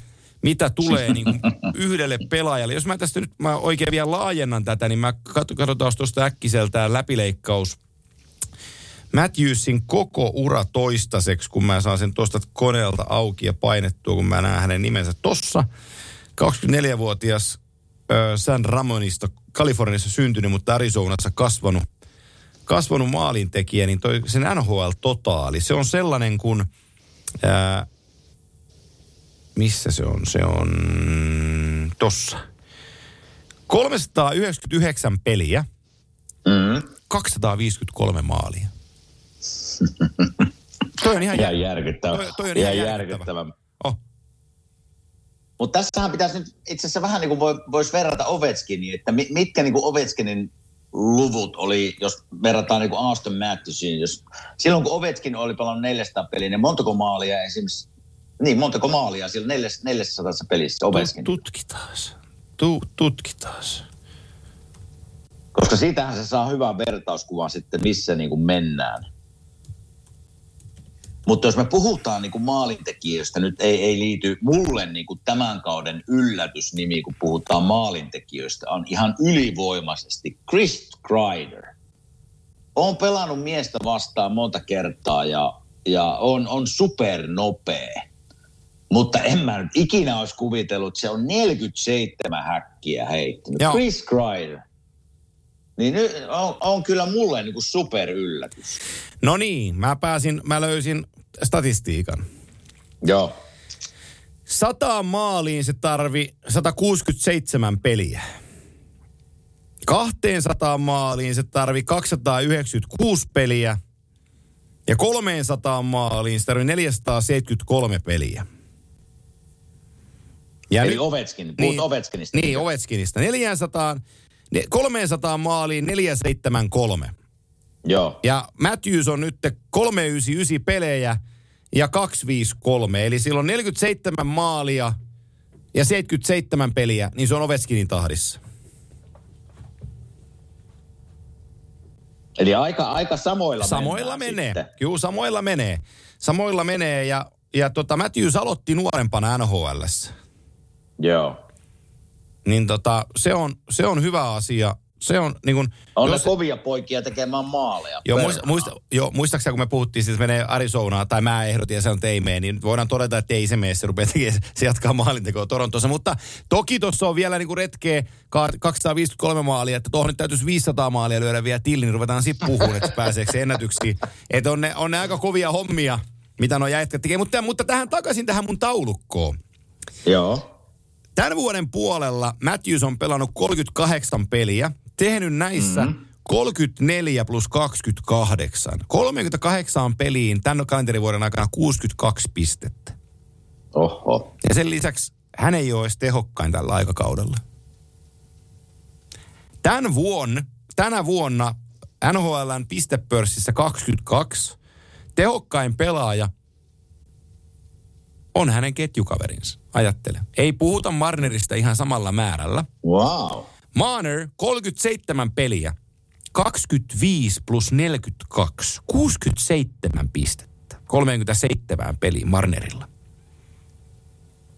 B: mitä tulee [LAUGHS] niin kuin yhdelle pelaajalle. Jos mä tästä nyt mä oikein vielä laajennan tätä, niin mä kat- katsotaan tuosta äkkiseltään läpileikkaus. Matthewsin koko ura toistaiseksi, kun mä saan sen tuosta koneelta auki ja painettua, kun mä näen hänen nimensä tossa. 24-vuotias ö, San Ramonista, Kaliforniassa syntynyt, mutta Arizonassa kasvanut kasvanut maalintekijä, niin toi, sen NHL-totaali, se on sellainen kuin, ää, missä se on, se on tossa. 399 peliä,
C: Mm-hmm.
B: 253 maalia. toi on ihan, jär...
C: järkyttävä.
B: Toi- toi on
C: ihan
B: ihan
C: järkyttävä.
B: oh,
C: Mutta tässähän pitäisi nyt itse asiassa vähän niin kuin voi, voisi verrata Ovechkiniin, että mi- mitkä niin kuin Ovechkinin luvut oli, jos verrataan niin kuin Aston Matthewsiin, jos, silloin kun Ovetskin oli pelannut 400 peliä, niin montako maalia esimerkiksi, niin montako maalia sillä 400 pelissä Ovetskin?
B: Tutkitaan. Tu, tutkitaan.
C: Koska siitähän se saa hyvän vertauskuvan sitten, missä niin kuin mennään. Mutta jos me puhutaan niin kuin maalintekijöistä, nyt ei, ei liity mulle niin kuin tämän kauden yllätysnimi, kun puhutaan maalintekijöistä, on ihan ylivoimaisesti Chris Kreider. On pelannut miestä vastaan monta kertaa ja, ja on, on supernopea. Mutta en mä nyt ikinä olisi kuvitellut, että se on 47 häkkiä heittänyt.
B: Joo.
C: Chris Kreider. Niin nyt on, on kyllä mulle niin kuin super yllätys.
B: No niin, mä pääsin, mä löysin statistiikan.
C: Joo.
B: 100 maaliin se tarvi 167 peliä. 200 maaliin se tarvi 296 peliä. Ja 300 maaliin se tarvi 473 peliä. Ja
C: Eli
B: nyt-
C: Ovetskin, puhut
B: Niin.
C: Ovetskinista.
B: Niin, Ovechkinista. 400, ne- 300 maaliin 473.
C: Joo.
B: Ja Matthews on nyt 399 pelejä ja 253. Eli sillä on 47 maalia ja 77 peliä, niin se on Ovechkinin tahdissa.
C: Eli aika, aika samoilla
B: Samoilla menee.
C: sitten.
B: Juu, samoilla menee. Samoilla menee ja, ja tota Matthews aloitti nuorempana NHLssä.
C: Joo.
B: Niin tota, se on, se on hyvä asia. Se on niin kuin,
C: On ne kovia poikia tekemään maaleja.
B: Joo, muista, muista, joo, muistaakseni kun me puhuttiin, siitä, että menee Arizonaan, tai mä ehdotin ja sanoin, että ei mene, niin voidaan todeta, että ei se mene, se rupeaa tekemään, se jatkaa maalintekoa Torontossa. Mutta toki tuossa on vielä niin kuin retkeä ka- 253 maalia, että tuohon nyt täytyisi 500 maalia lyödä vielä tilli, niin ruvetaan sitten puhumaan, että pääseekö se ennätyksiin. Että on ne, on ne aika kovia hommia, mitä nuo jätkät tekee. Mutta, mutta tähän takaisin tähän mun taulukkoon.
C: Joo.
B: Tämän vuoden puolella Matthews on pelannut 38 peliä, tehnyt näissä mm-hmm. 34 plus 28. 38 peliin tämän kalenterivuoden aikana 62 pistettä.
C: Oho.
B: Ja sen lisäksi hän ei ole edes tehokkain tällä aikakaudella. Tämän vuonna, tänä vuonna NHLn pistepörssissä 22 tehokkain pelaaja on hänen ketjukaverinsa. Ajattele. Ei puhuta Marnerista ihan samalla määrällä.
C: Wow.
B: Marner 37 peliä. 25 plus 42. 67 pistettä. 37 peliä Marnerilla.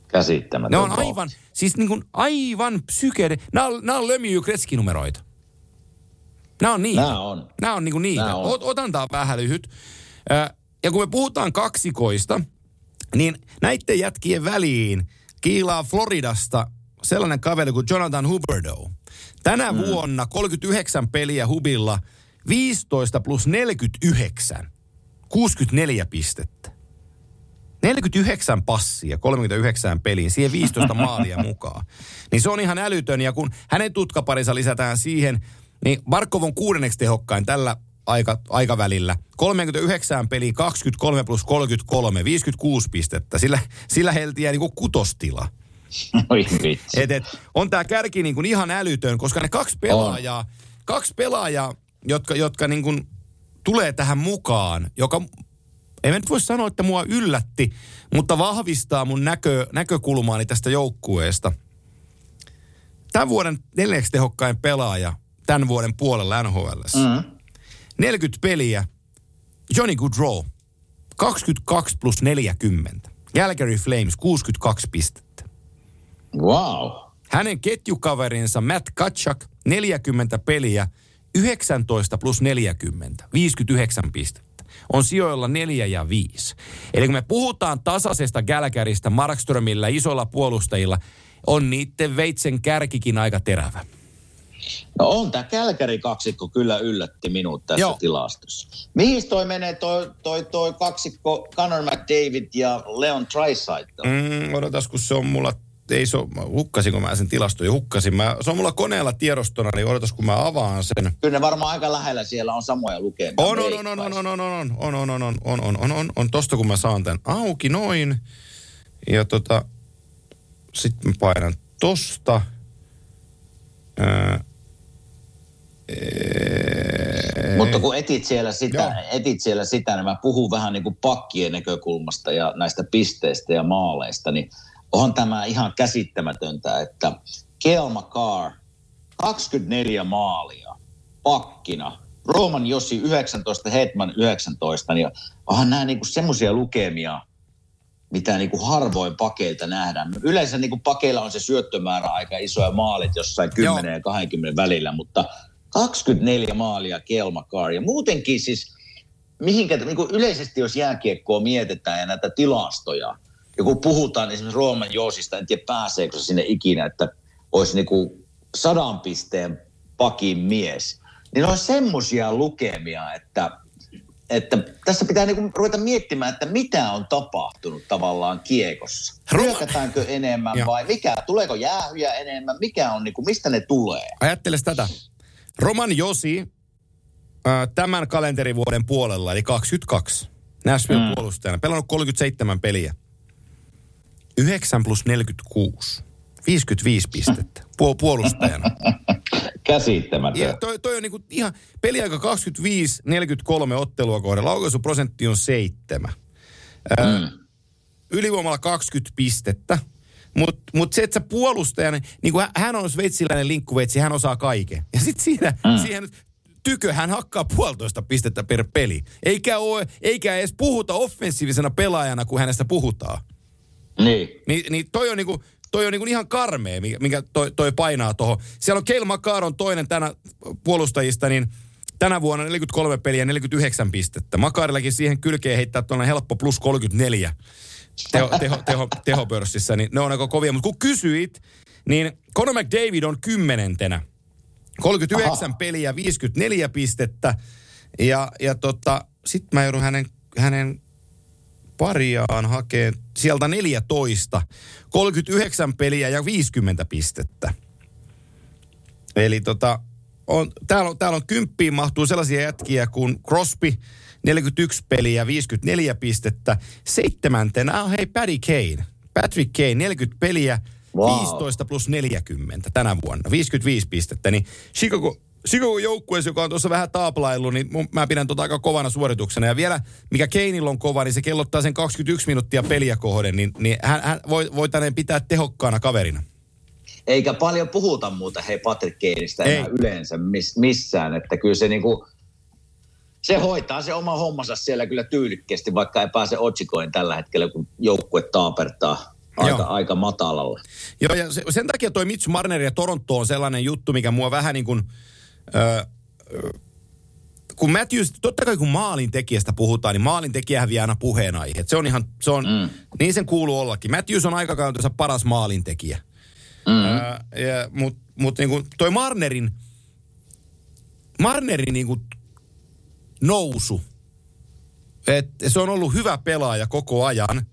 C: Käsittämätön.
B: Ne on aivan, siis niin kuin aivan psykeide. Nämä on, nämä on Lemieux Kretski-numeroita. Nämä on niitä.
C: Nämä on.
B: Nämä on niin kuin niitä.
C: Nämä on.
B: Ot, otan tää vähän lyhyt. Ja kun me puhutaan kaksikoista, niin näiden jätkien väliin kiilaa Floridasta sellainen kaveri kuin Jonathan Huberdeau. Tänä mm. vuonna 39 peliä Hubilla, 15 plus 49, 64 pistettä. 49 passia, 39 peliin, siihen 15 [LAUGHS] maalia mukaan. Niin se on ihan älytön, ja kun hänen tutkaparinsa lisätään siihen, niin Barkov on kuudenneksi tehokkain tällä aika, aikavälillä. 39 peliä, 23 plus 33, 56 pistettä. Sillä, sillä heltiää niin kuin kutostila.
C: Oi vitsi.
B: Et, et, on tämä kärki niin kuin ihan älytön, koska ne kaksi pelaajaa, kaksi pelaajaa jotka, jotka niin kuin tulee tähän mukaan, joka en mä nyt voi sanoa, että mua yllätti, mutta vahvistaa mun näkö, näkökulmaani tästä joukkueesta. Tämän vuoden neljäksi tehokkain pelaaja tämän vuoden puolella NHL.
C: Mm.
B: 40 peliä. Johnny Goodrow. 22 plus 40. Calgary Flames 62 pistettä.
C: Wow.
B: Hänen ketjukaverinsa Matt Kachak 40 peliä, 19 plus 40, 59 pistettä. On sijoilla 4 ja 5. Eli kun me puhutaan tasaisesta Gälkäristä Markströmillä, isoilla puolustajilla, on niiden veitsen kärkikin aika terävä.
C: No on tämä Kälkäri kaksikko kyllä yllätti minut tässä Joo. Tilastossa. Mihin toi menee toi, toi, toi kaksikko Conor McDavid ja Leon Draisaitl? Mm.
B: Mm, odotas, kun se on mulla, ei se ole, hukkasinko mä sen tilaston jo hukkasin. Mä, se on mulla koneella tiedostona, niin odotas, kun mä avaan sen.
C: Kyllä ne varmaan aika lähellä siellä on samoja lukemia.
B: On, on, on, on, on, on, on, on, on, on, on, on, on, on, on, on, on, tosta kun mä saan tän auki noin. Ja tota, sit mä painan tosta. Ää,
C: Mutta kun etit siellä, sitä, etit siellä sitä, niin mä puhun vähän niin kuin pakkien näkökulmasta ja näistä pisteistä ja maaleista, niin onhan tämä ihan käsittämätöntä, että Kel McCarr, 24 maalia pakkina, Roman Jossi 19, Hetman 19, niin onhan nämä niin semmoisia lukemia, mitä niin kuin harvoin pakeilta nähdään. Yleensä niin kuin pakeilla on se syöttömäärä aika iso ja maalit jossain 10 Joo. ja 20 välillä, mutta 24 maalia Kelmakar. Ja muutenkin siis, mihinkä, niin kuin yleisesti jos jääkiekkoa mietitään ja näitä tilastoja, ja kun puhutaan esimerkiksi Rooman Joosista, en tiedä pääseekö se sinne ikinä, että olisi niin kuin sadan pisteen pakin mies, niin on semmoisia lukemia, että että tässä pitää niinku ruveta miettimään, että mitä on tapahtunut tavallaan kiekossa. Hyökätäänkö enemmän vai mikä, tuleeko jäähyjä enemmän, mikä on, niinku, mistä ne tulee?
B: Ajatteles tätä. Roman Josi tämän kalenterivuoden puolella, eli 22, Nashville mm. puolustajana, pelannut 37 peliä. 9 plus 46. 55 pistettä puolustajana. [LAUGHS]
C: Käsittämätön.
B: Ja toi, toi on niinku ihan peliaika 25-43 ottelua kohden. Laukaisuprosentti on 7. Mm. ylivoimalla 20 pistettä. Mutta mut se, että sä puolustajana, niin kuin hän on sveitsiläinen linkkuveitsi, hän osaa kaiken. Ja sitten siinä, mm. siihen tykö hän hakkaa puolitoista pistettä per peli. Eikä, ole, eikä edes puhuta offensiivisena pelaajana, kun hänestä puhutaan.
C: Niin.
B: Ni, niin toi on niinku, toi on niinku ihan karmea, mikä toi, toi painaa tuohon. Siellä on Keil Makar on toinen tänä puolustajista, niin tänä vuonna 43 peliä 49 pistettä. Makarillakin siihen kylkeen heittää tuollainen helppo plus 34 teho, teho, teho, tehopörssissä, niin ne on aika kovia. Mutta kun kysyit, niin Conor McDavid on kymmenentenä. 39 Aha. peliä, 54 pistettä. Ja, ja tota, sitten mä joudun hänen, hänen pariaan hakee sieltä 14, 39 peliä ja 50 pistettä. Eli tota, on, täällä, on, täällä on kymppiin mahtuu sellaisia jätkiä kuin Crosby, 41 peliä, 54 pistettä. Seitsemäntenä on hei Paddy Kane. Patrick Kane, 40 peliä, wow. 15 plus 40 tänä vuonna, 55 pistettä. Niin Chicago, Chicago joukkueessa, joka on tuossa vähän taaplaillut, niin mä pidän tota aika kovana suorituksena. Ja vielä, mikä Keinillä on kova, niin se kellottaa sen 21 minuuttia peliä kohden, niin, niin hän, hän voi, voitaneen pitää tehokkaana kaverina.
C: Eikä paljon puhuta muuta hei Patrick Keinistä enää yleensä miss, missään, että kyllä se niinku, se hoitaa se oma hommansa siellä kyllä tyylikkeesti, vaikka ei pääse otsikoin tällä hetkellä, kun joukkue taapertaa aika, aika matalalla.
B: Joo, ja se, sen takia toi Mitch Marner ja Toronto on sellainen juttu, mikä mua vähän niin kuin, ö, kun Matthews, totta kai kun maalin tekijästä puhutaan, niin maalin tekijä vie aina puheenaihe. Se on ihan, se on, mm. niin sen kuuluu ollakin. Matthews on aikakautensa paras maalintekijä. Mm. Mutta mut niin toi Marnerin, Marnerin niin kuin nousu, että se on ollut hyvä pelaaja koko ajan,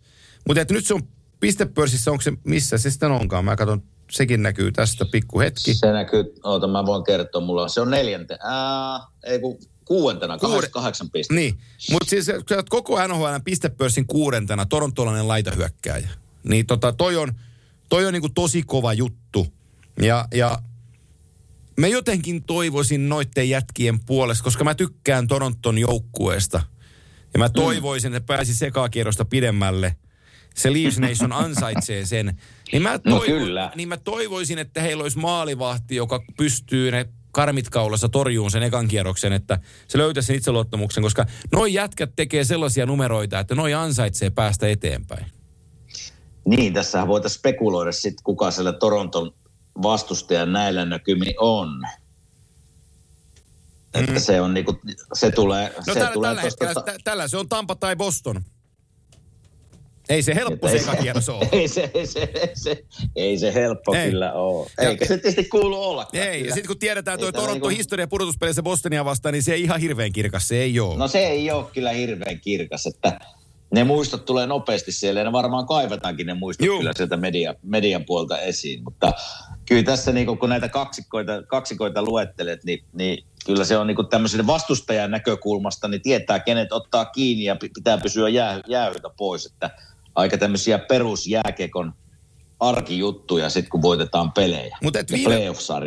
B: mutta nyt se on pistepörssissä, onko se missä se sitten onkaan? Mä katson, sekin näkyy tästä pikku hetki.
C: Se näkyy, oota mä voin kertoa, mulla se on neljänte, ää, ei kun kuudentena, Kuude, kahdeksan pistettä.
B: Niin, mutta siis sä oot koko NHL pistepörssin kuudentena, torontolainen laitahyökkääjä. Niin tota, toi on, toi on niinku tosi kova juttu. Ja, ja me jotenkin toivoisin noitten jätkien puolesta, koska mä tykkään Toronton joukkueesta. Ja mä mm. toivoisin, että pääsi sekakierrosta pidemmälle. Se Leaves Nation [LAUGHS] ansaitsee sen. Niin mä, no toivo, no kyllä. niin mä toivoisin, että heillä olisi maalivahti, joka pystyy ne karmit kaulassa torjuun sen ekan kierroksen, että se löytäisi sen itseluottamuksen, koska noi jätkät tekee sellaisia numeroita, että noi ansaitsee päästä eteenpäin.
C: Niin, tässä voitaisiin spekuloida sitten, kuka siellä Toronton vastustaja näillä näkymin on. Että mm. se on niinku, se tulee...
B: No
C: se
B: tällä,
C: tulee
B: tällä, hetkellä, ta- tällä se on Tampa tai Boston. Ei se helppo se kierros [LAUGHS] ole.
C: Ei se, ei se, ei se, ei se helppo ei. kyllä ole. Eikä se tietysti kuulu olla.
B: Ei, ja sitten kun tiedetään tuo Toronto niinku... historia pudotuspelissä Bostonia vastaan, niin se ei ihan hirveän kirkas, se ei ole.
C: No se ei ole kyllä hirveän kirkas, että ne muistot tulee nopeasti siellä ja ne varmaan kaivetaankin ne muistot Juh. kyllä sieltä media, median puolta esiin. Mutta kyllä tässä niin kun näitä kaksikoita, kaksikoita luettelet, niin, niin kyllä se on niin tämmöisen vastustajan näkökulmasta, niin tietää kenet ottaa kiinni ja pitää pysyä jää, jäähytä pois. Että aika tämmöisiä perusjääkekon arkijuttuja sitten, kun voitetaan pelejä.
B: Mutta viime,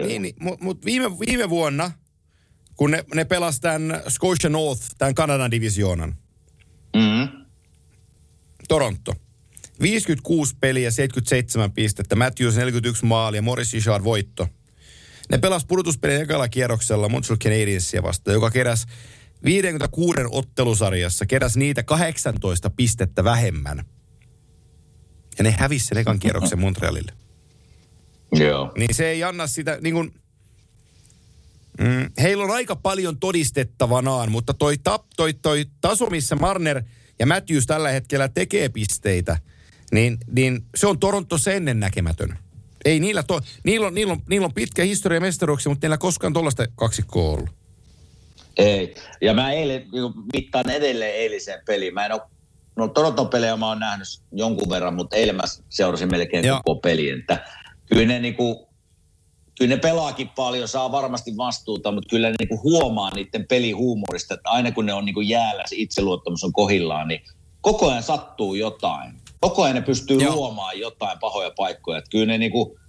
B: niin, niin, mut viime, viime vuonna kun ne, ne pelasi tämän Scotia North, tämän Kanadan divisioonan.
C: Mm.
B: Toronto. 56 peliä, 77 pistettä, Matthews 41 maalia, Morris Richard voitto. Ne pelas pudotuspelin ekalla kierroksella Montreal Canadiensia vastaan, joka keräsi 56 ottelusarjassa, keräsi niitä 18 pistettä vähemmän. Ja ne hävisi sen ekan kierroksen Montrealille.
C: Joo.
B: Niin se ei anna sitä, niin kuin, mm, heillä on aika paljon todistettavanaan, mutta toi, tap, toi, toi taso, missä Marner ja Matthews tällä hetkellä tekee pisteitä, niin, niin se on Torontossa ennen näkemätön. Ei niillä, to, niillä, on, niillä, on, niillä on pitkä historia mestaruuksia, mutta niillä koskaan tuollaista kaksikkoa ollut.
C: Ei. Ja mä eilen niin mittaan edelleen eiliseen peliin. Mä en ole, no Toronton pelejä mä oon nähnyt jonkun verran, mutta eilen mä seurasin melkein
B: Joo.
C: koko pelin. Että kyllä ne niinku, kyllä ne pelaakin paljon, saa varmasti vastuuta, mutta kyllä ne niinku huomaa niiden pelihuumorista, että aina kun ne on niinku jäällä, se itseluottamus on kohillaan, niin koko ajan sattuu jotain. Koko ajan ne pystyy
B: Joo.
C: luomaan jotain pahoja paikkoja. Että kyllä ne niinku,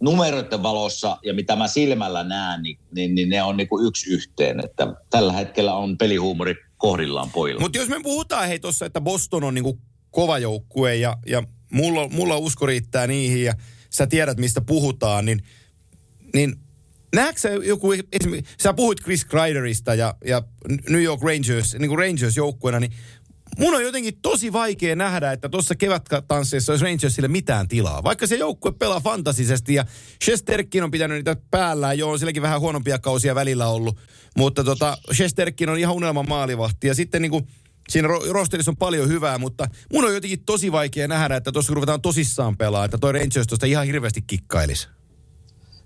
C: numeroiden valossa ja mitä mä silmällä näen, niin, niin, niin ne on niinku yksi yhteen. Että tällä hetkellä on pelihuumori kohdillaan pojilla.
B: Mutta jos me puhutaan hei tuossa, että Boston on niinku kova joukkue ja, ja mulla, mulla usko riittää niihin ja sä tiedät mistä puhutaan, niin, niin näetkö sä joku, esimerkiksi, sä puhuit Chris Kreiderista ja, ja New York Rangers, niin kuin Rangers joukkueena, niin mun on jotenkin tosi vaikea nähdä, että tuossa kevättansseissa olisi Rangersille mitään tilaa. Vaikka se joukkue pelaa fantasisesti ja Shesterkin on pitänyt niitä päällään, joo, on silläkin vähän huonompia kausia välillä ollut. Mutta tota, Shesterkin on ihan unelman maalivahti ja sitten niin kuin, siinä ro- rosterissa on paljon hyvää, mutta mun on jotenkin tosi vaikea nähdä, että tuossa ruvetaan tosissaan pelaa, että toi Rangers tuosta ihan hirveästi kikkailisi.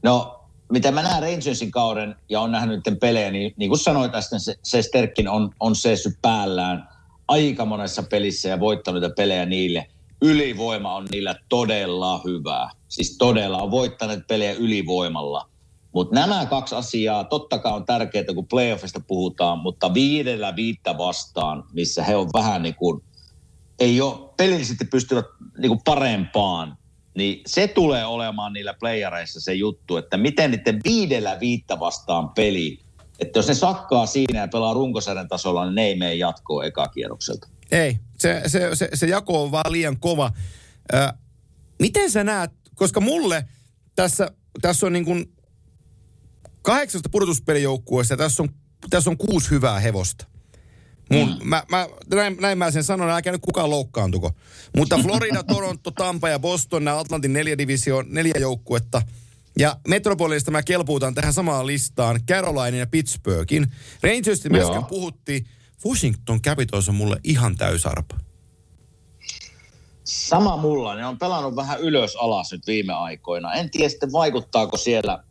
C: No, mitä mä näen Rangersin kauden ja on nähnyt niiden pelejä, niin niin kuin sanoit äsken, se, se Sterkin on, on seissyt päällään aika monessa pelissä ja voittanut niitä pelejä niille. Ylivoima on niillä todella hyvää. Siis todella on voittaneet pelejä ylivoimalla. Mutta nämä kaksi asiaa totta kai on tärkeää, kun playoffista puhutaan, mutta viidellä viittä vastaan, missä he on vähän niin kuin, ei ole pelillisesti pystyvät niin kuin parempaan, niin se tulee olemaan niillä playereissa se juttu, että miten niiden viidellä viittä vastaan peli, että jos ne sakkaa siinä ja pelaa runkosarjan tasolla, niin ne ei mene jatkoon ekakierrokselta.
B: Ei, se, se, se, se jako on vaan liian kova. Ö, miten sä näet, koska mulle tässä, tässä on niin kuin kahdeksasta pudotuspelijoukkueesta tässä on, tässä on kuusi hyvää hevosta. Mun, mm. mä, mä, näin, näin mä sen sanon, älkää nyt kukaan loukkaantuko. Mutta Florida, [LAUGHS] Toronto, Tampa ja Boston, nämä Atlantin neljä divisio, neljä joukkuetta. Ja Metropolista mä kelpuutan tähän samaan listaan Carolina ja Pittsburghin. Rangersista me äsken puhuttiin. Washington Capitals on mulle ihan täysarpa.
C: Sama mulla, ne on pelannut vähän ylös alas nyt viime aikoina. En tiedä sitten vaikuttaako siellä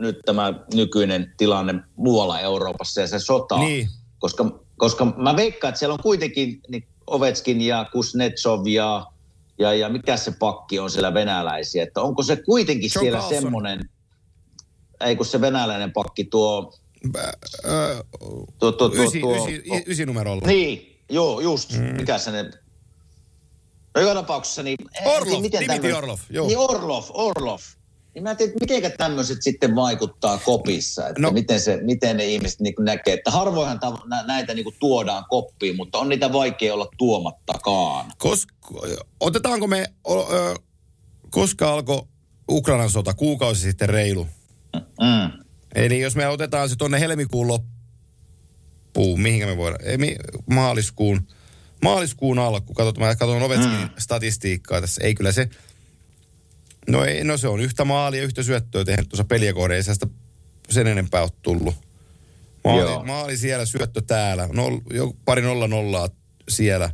C: nyt tämä nykyinen tilanne muualla Euroopassa ja se sota.
B: Niin.
C: Koska, koska mä veikkaan, että siellä on kuitenkin niin Ovetskin ja Kuznetsov ja, ja, ja mikä se pakki on siellä venäläisiä. Että onko se kuitenkin
B: John
C: siellä
B: Carlson.
C: semmoinen, ei kun se venäläinen pakki tuo, tuo, tuo, tuo,
B: ysi,
C: tuo
B: ysi, ysi numerolla.
C: niin, joo, just. Mm. Mikä se ne... No joka tapauksessa niin...
B: Orlov,
C: tiedä, miten
B: Dimitri Orlov, joo.
C: Niin Orlov, Orlov. Niin mä tiedä, miten tämmöiset sitten vaikuttaa kopissa, että
B: No.
C: miten, se, miten ne ihmiset niin näkee, että harvoinhan tav- nä- näitä niin tuodaan koppiin, mutta on niitä vaikea olla tuomattakaan.
B: Koska, otetaanko me, o, ö, koska alkoi Ukrainan sota, kuukausi sitten reilu.
C: Mm.
B: Eli jos me otetaan se tuonne helmikuun loppuun, mihinkä me voidaan, ei, mi, maaliskuun, maaliskuun alku, katsot, mä katson Ovetskin mm. statistiikkaa tässä, ei kyllä se, no, ei, no se on yhtä maalia, yhtä syöttöä tehnyt tuossa peliä kohden, ei sitä sen enempää ole tullut. Maali,
C: Joo.
B: maali siellä, syöttö täällä, nol, jo, pari nolla nollaa siellä.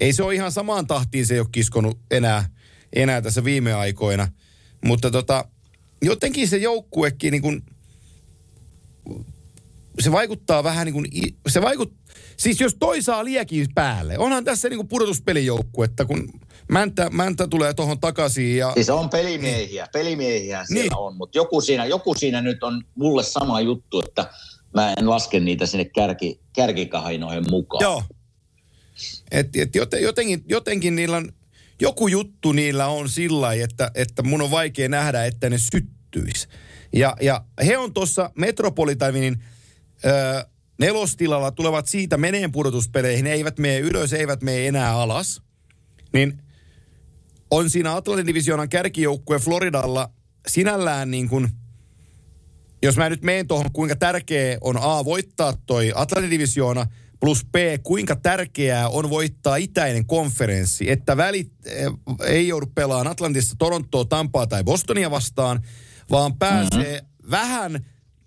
B: Ei se ole ihan samaan tahtiin se ei ole kiskonut enää, enää tässä viime aikoina. Mutta tota, jotenkin se joukkuekin niin kuin, se vaikuttaa vähän niin kuin, se vaikut, siis jos toi saa liekin päälle, onhan tässä niin kuin pudotuspelijoukkuetta, kun Mäntä, Mäntä tulee tuohon takaisin ja
C: Siis on pelimiehiä, pelimiehiä siellä
B: Niin.
C: on, mutta joku siinä, joku siinä nyt on mulle sama juttu, että mä en laske niitä sinne kärki, kärkikahinoihin mukaan.
B: Joo. Et, et joten, jotenkin, jotenkin niillä on, joku juttu niillä on sillä että, että mun on vaikea nähdä, että ne syttyisi. Ja, ja he on tuossa Metropolitanin ö, nelostilalla, tulevat siitä meneen pudotuspeleihin, ne eivät mene ylös, eivät mene enää alas. Niin on siinä Atlantin divisioonan kärkijoukkue Floridalla sinällään niin kuin, jos mä nyt menen tuohon, kuinka tärkeä on A voittaa toi Atlantin divisioona, plus B, kuinka tärkeää on voittaa itäinen konferenssi, että välit eh, ei joudu pelaamaan Atlantista Torontoa, Tampaa tai Bostonia vastaan, vaan pääsee mm-hmm. vähän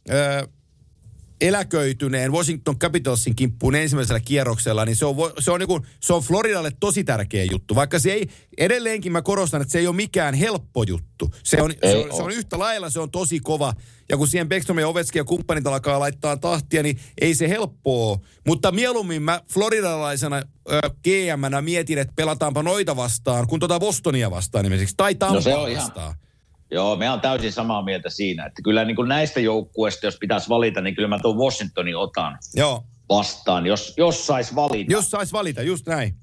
B: ö, eläköityneen Washington Capitalsin kimppuun ensimmäisellä kierroksella, niin se on, se on, niin kuin, se on Floridalle tosi tärkeä juttu. Vaikka se ei, edelleenkin mä korostan, että se ei ole mikään helppo juttu. Se on, se on, se on yhtä lailla, se on tosi kova. Ja kun siihen Beckstrom ja Ovechkin ja kumppanit alkaa laittaa tahtia, niin ei se helppoa. Mutta mieluummin mä floridalaisena GM-nä mietin, että pelataanpa noita vastaan, kun tuota Bostonia vastaan esimerkiksi. Tai Tampaa no se on vastaan. Ihan
C: Joo, me on täysin samaa mieltä siinä, että kyllä niin kuin näistä joukkueista, jos pitäisi valita, niin kyllä mä tuon Washingtonin otan Joo. vastaan, jos, jos sais valita.
B: Jos sais valita, just näin.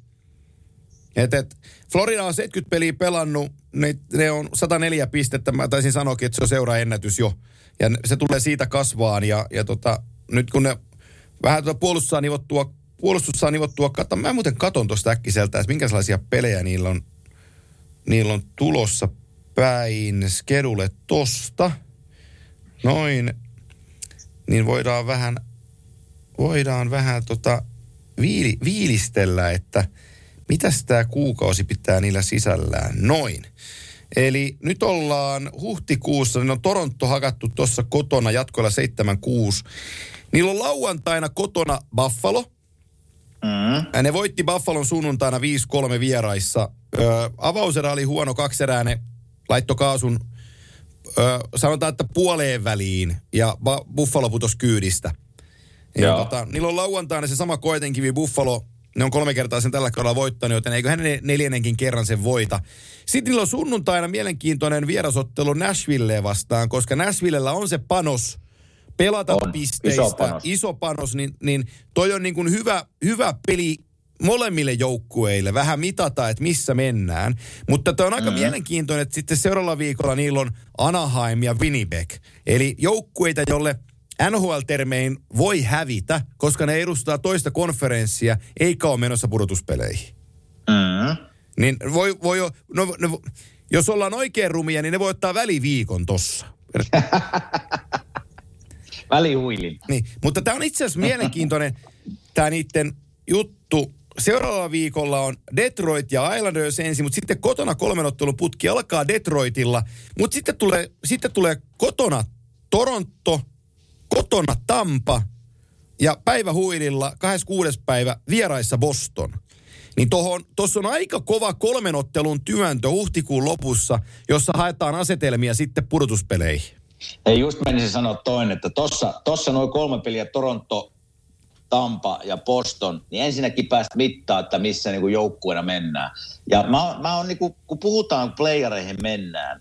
B: Et, et, Florida on 70 peliä pelannut, ne, ne on 104 pistettä, mä taisin sanoakin, että se on seuraennätys jo. Ja se tulee siitä kasvaan ja, ja tota, nyt kun ne vähän tuota puolustus saa nivottua, puolustus saa nivottua, katso, mä muuten katon tuosta äkkiseltä, että minkälaisia pelejä niillä on, niillä on tulossa päin skedule tosta. Noin. Niin voidaan vähän, voidaan vähän tota viili, viilistellä, että mitäs tämä kuukausi pitää niillä sisällään. Noin. Eli nyt ollaan huhtikuussa, niin on Toronto hakattu tuossa kotona jatkoilla 7-6. Niillä on lauantaina kotona Buffalo. Mm. Ne voitti Buffalon sunnuntaina 5-3 vieraissa. Ö, avauserä oli huono kakseräinen laitto kaasun, ö, sanotaan, että puoleen väliin ja Buffalo putos kyydistä. Ja tota, niillä on lauantaina se sama koetenkivi Buffalo, ne on kolme kertaa sen tällä kaudella voittanut, joten eikö hän neljännenkin kerran sen voita. Sitten niillä on sunnuntaina mielenkiintoinen vierasottelu Nashvilleen vastaan, koska Nashvillellä on se panos pelata on, pisteistä, iso panos, iso panos niin, niin toi on niin kuin hyvä, hyvä peli molemmille joukkueille vähän mitata, että missä mennään. Mutta tämä on aika mm-hmm. mielenkiintoinen, että sitten seuraavalla viikolla niillä on Anaheim ja Winnipeg. Eli joukkueita, jolle NHL-termein voi hävitä, koska ne edustaa toista konferenssia, eikä ole menossa pudotuspeleihin. Mm-hmm. Niin voi, voi no, no, jos ollaan oikein rumia, niin ne voi ottaa väliviikon tossa. [LAUGHS]
C: Välihuilin.
B: Niin, mutta tämä on itse asiassa mielenkiintoinen, tämä niiden juttu, seuraavalla viikolla on Detroit ja Islanders ensin, mutta sitten kotona kolmenottelun putki alkaa Detroitilla, mutta sitten tulee, sitten tulee kotona Toronto, kotona Tampa ja päivä huililla 26. päivä vieraissa Boston. Niin tuossa on aika kova kolmenottelun työntö huhtikuun lopussa, jossa haetaan asetelmia sitten pudotuspeleihin.
C: Ei just menisin sanoa toinen, että tuossa tossa noin kolme peliä Toronto, Tampa ja Boston, niin ensinnäkin päästä mittaa, että missä niin joukkueena mennään. Ja mä, mä on niin kuin, kun puhutaan playereihin mennään,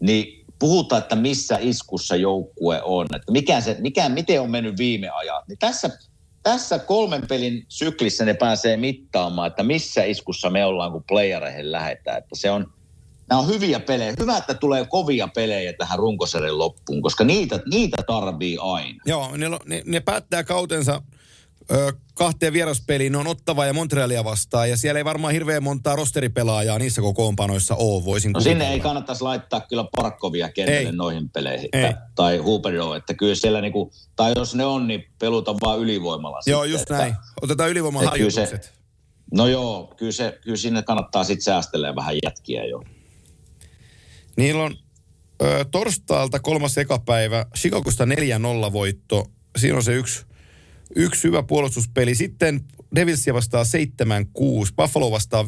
C: niin puhutaan, että missä iskussa joukkue on, että mikä se, mikä, miten on mennyt viime ajat. Niin tässä, tässä kolmen pelin syklissä ne pääsee mittaamaan, että missä iskussa me ollaan, kun playereihin lähdetään. Että se on, nämä on hyviä pelejä. Hyvä, että tulee kovia pelejä tähän runkosarjan loppuun, koska niitä, niitä tarvii aina.
B: Joo, ne, ne, ne päättää kautensa ö, kahteen vieraspeliin on Ottava ja Montrealia vastaan, ja siellä ei varmaan hirveän montaa rosteripelaajaa niissä kokoonpanoissa ole, voisin
C: no sinne ei kannattaisi laittaa kyllä Parkkovia kentälle noihin peleihin, ei. tai Huberdo, että kyllä siellä niinku, tai jos ne on, niin peluta vaan ylivoimalla.
B: Joo, sitten, just että, näin. Otetaan ylivoiman harjoitukset.
C: No joo, kyllä, se, kyllä sinne kannattaa sitten säästellä vähän jätkiä jo.
B: Niillä on ö, torstailta kolmas ekapäivä, Chicagosta 4-0 voitto. Siinä on se yksi Yksi hyvä puolustuspeli. Sitten Devilsia vastaa 7-6, Buffalo vastaa 5-3,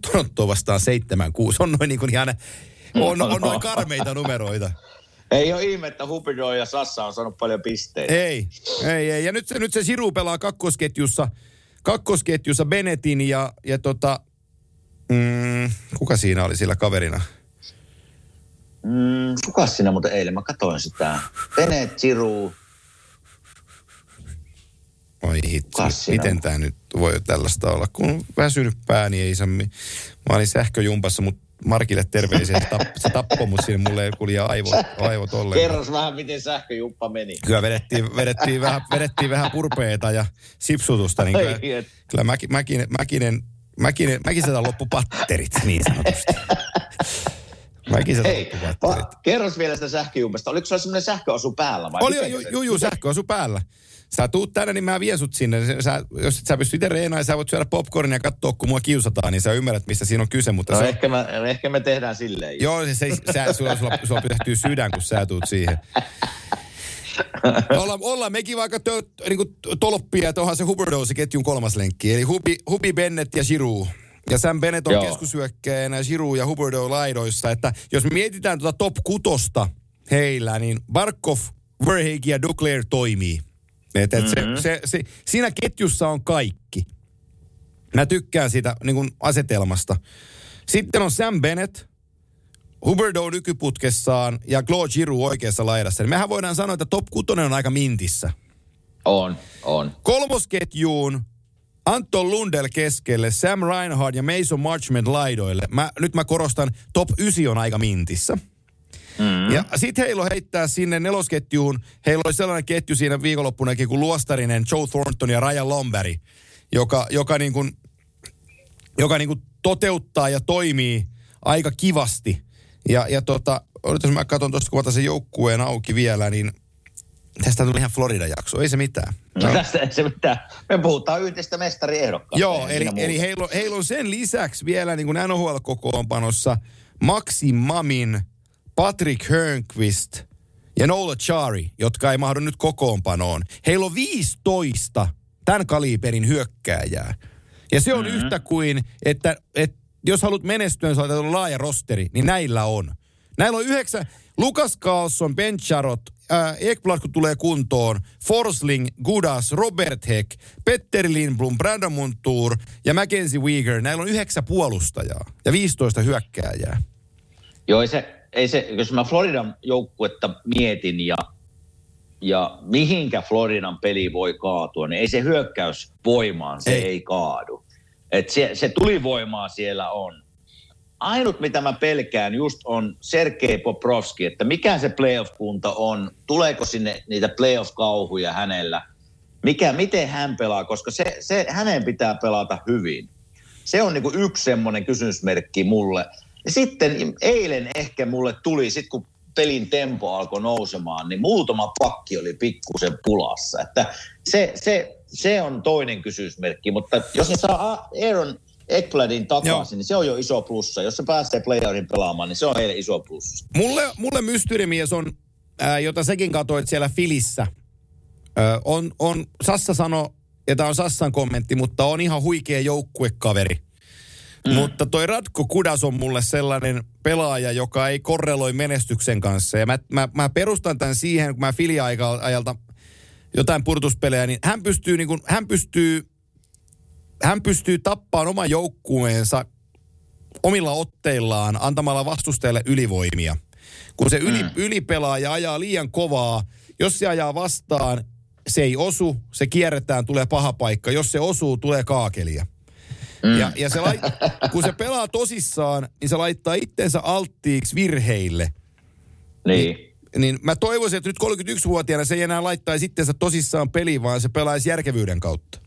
B: Toronto vastaa 7-6. On noin niin kuin ihan, on, on noin karmeita numeroita.
C: Ei ole ihme, että Huberdo ja Sassa on saanut paljon pisteitä.
B: Ei, ei, ei. Ja nyt se, nyt se Siru pelaa kakkosketjussa, kakkosketjussa Benetin ja, ja tota, mm, kuka siinä oli sillä kaverina?
C: Mm, kuka siinä muuten eilen? Mä katsoin sitä. Benet, Siru,
B: Oi hitsi, miten tämä nyt voi tällaista olla? Kun väsynyt pää, niin ei saa... Mä olin sähköjumpassa, mutta Markille terveisiä. Se, tapp, se tappoi mut sinne, mulle kulje aivot, aivot ollenkaan.
C: Kerros vähän, miten sähköjuppa meni.
B: Kyllä vedettiin, vedettiin, vähän, vedettiin vähän purpeita ja sipsutusta. Niin kyllä,
C: Ai
B: kyllä Mäki, Mäkinen, Mäkinen, Mäkinen, Mäkiseltä loppu patterit niin sanotusti. Mäkiseltä
C: Hei,
B: loppu patterit.
C: va- kerros vielä sitä sähköjumpasta. Oliko sulla semmoinen sähköasu päällä vai?
B: Oli jo,
C: miten
B: ju,
C: se-
B: ju, ju, sähköasu päällä. Sä tuut tänne, niin mä vien sut sinne. Sä- jos et sä pysty itse reenaan, sä voit syödä popcornia ja katsoa, kun mua kiusataan, niin sä ymmärrät, mistä siinä on kyse. Mutta
C: No
B: se
C: ehkä, mä, ehkä me tehdään silleen.
B: Joo, se, se, sä, sulla, sulla, sulla pysähtyy sydän, kun sä tuut siihen. Olla, ollaan mekin vaikka tö, niin kuin tolppia, että onhan se Huberdosi ketjun kolmas lenkki. Eli Hubi, Hubi Bennett ja Giroud. Ja Sam Bennett on
C: Joo.
B: keskusyökkäjänä ja Giroud ja Huberdo laidoissa. Että jos mietitään tuota top kutosta heillä, niin Barkov, Verheegi ja Duclair toimii. Et, et
C: Mm-hmm.
B: se, se, se, siinä ketjussa on kaikki. Mä tykkään siitä niin kuin asetelmasta. Sitten on Sam Bennett, Huberdo nykyputkessaan ja Claude Giroux oikeassa laidassa. Niin mehän voidaan sanoa, että top 6 on aika mintissä.
C: On, on.
B: Kolmosketjuun Anton Lundell keskelle, Sam Reinhard ja Mason Marchment laidoille. Mä, nyt mä korostan, top 9 on aika mintissä. Mm. Ja sitten heillä heittää sinne nelosketjuun, heillä oli sellainen ketju siinä viikonloppunakin kuin Luostarinen, Joe Thornton ja Ryan Lomberi, joka, joka, niin kuin, joka niin kuin toteuttaa ja toimii aika kivasti. Ja, ja tota, odotas mä katson tuosta, otan sen joukkueen auki vielä, niin tästä tuli ihan Florida-jakso, ei se mitään.
C: No. [LAUGHS] Tästä ei se mitään. Me puhutaan yhdestä mestariehdokkaasta.
B: Joo,
C: ei
B: eli, eli heillä, on, heillä on sen lisäksi vielä niin kuin NHL-kokoonpanossa Maxi Mamin, Patrick Hörnqvist ja Nola Chari, jotka ei mahdu nyt kokoonpanoon. Heillä on 15 tämän kaliberin hyökkääjää. Ja se on mm-hmm. yhtä kuin, että, että jos haluat menestyä, niin saat olla laaja rosteri, niin näillä on. Näillä on yhdeksän. Lukas Carlson, Ben Charot, äh, Ekblad kun tulee kuntoon, Forsling, Gudas, Robert Heck, Petter Lindblom, Brandon Montour ja Mackenzie Weegar. Näillä on yhdeksän puolustajaa ja 15 hyökkääjää.
C: Joo, se, ei se, jos mä Floridan joukkuetta mietin ja, ja mihinkä Floridan peli voi kaatua, niin ei se hyökkäys voimaan, se
B: Ei.
C: ei, kaadu. Et se, se tulivoimaa siellä on. Ainut, mitä mä pelkään just on Sergei Poprovski, että mikä se playoff-kunta on, tuleeko sinne niitä playoff-kauhuja hänellä, mikä, miten hän pelaa, koska se, se, hänen pitää pelata hyvin. Se on niinku yksi semmoinen kysymysmerkki mulle. Ja sitten eilen ehkä mulle tuli, sit kun pelin tempo alkoi nousemaan, niin muutama pakki oli pikkusen pulassa. Että se, se, se on toinen kysymysmerkki, mutta jos ne saa Aaron Ekbladin takaisin,
B: Joo.
C: niin se on jo iso plussa. Jos se pääsee playerin pelaamaan, niin se on heille iso plussa.
B: Mulle, mulle mysteerimies on, ää, jota sekin katsoit siellä Filissä, ää, on, on, Sassa sano, ja tämä on Sassan kommentti, mutta on ihan huikea joukkuekaveri. Mm. Mutta toi Ratko Kudas on mulle sellainen pelaaja, joka ei korreloi menestyksen kanssa. Ja mä, mä, mä perustan tämän siihen, kun mä Filia-ajalta jotain purtuspelejä, niin hän pystyy, niin kuin, hän pystyy, hän pystyy tappaamaan oman joukkueensa omilla otteillaan antamalla vastustajalle ylivoimia. Kun se yli, mm. ylipelaa ja ajaa liian kovaa, jos se ajaa vastaan, se ei osu, se kierretään, tulee paha paikka. Jos se osuu, tulee kaakelia. Mm. Ja, ja se lait, kun se pelaa tosissaan, niin se laittaa itsensä alttiiksi virheille.
C: Niin.
B: Niin mä toivoisin, että nyt 31-vuotiaana se ei enää laittaisi itsensä tosissaan peliin, vaan se pelaisi järkevyyden kautta.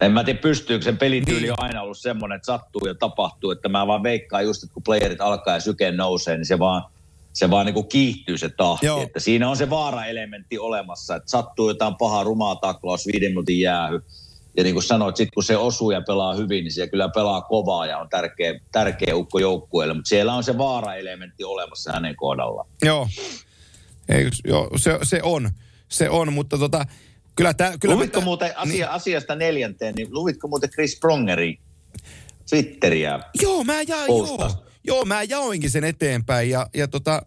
C: En mä tiedä, pystyykö sen pelityyli
B: Niin.
C: on aina ollut semmoinen, että sattuu ja tapahtuu. Että mä vaan veikkaan just, että kun playerit alkaa ja syke nousee, niin se vaan, se vaan niin kuin kiihtyy se tahti.
B: Joo.
C: Että siinä on se vaara-elementti olemassa, että sattuu jotain pahaa rumaa taklaus, viiden minuutin jäähy. Ja niin kuin sanoit, sit kun se osuu ja pelaa hyvin, niin se kyllä pelaa kovaa ja on tärkeä, tärkeä ukko joukkueelle. Mutta siellä on se vaara-elementti olemassa hänen kohdallaan.
B: Joo. Ei, joo se, se on. Se on, mutta tota, kyllä tää, kyllä
C: Luvitko
B: mä-
C: muuten asia, asiasta neljänteen, niin luvitko muuten Chris Prongerin Twitteriä?
B: Joo, mä jaoin, joo. Joo, mä jaoinkin sen eteenpäin ja, ja tota,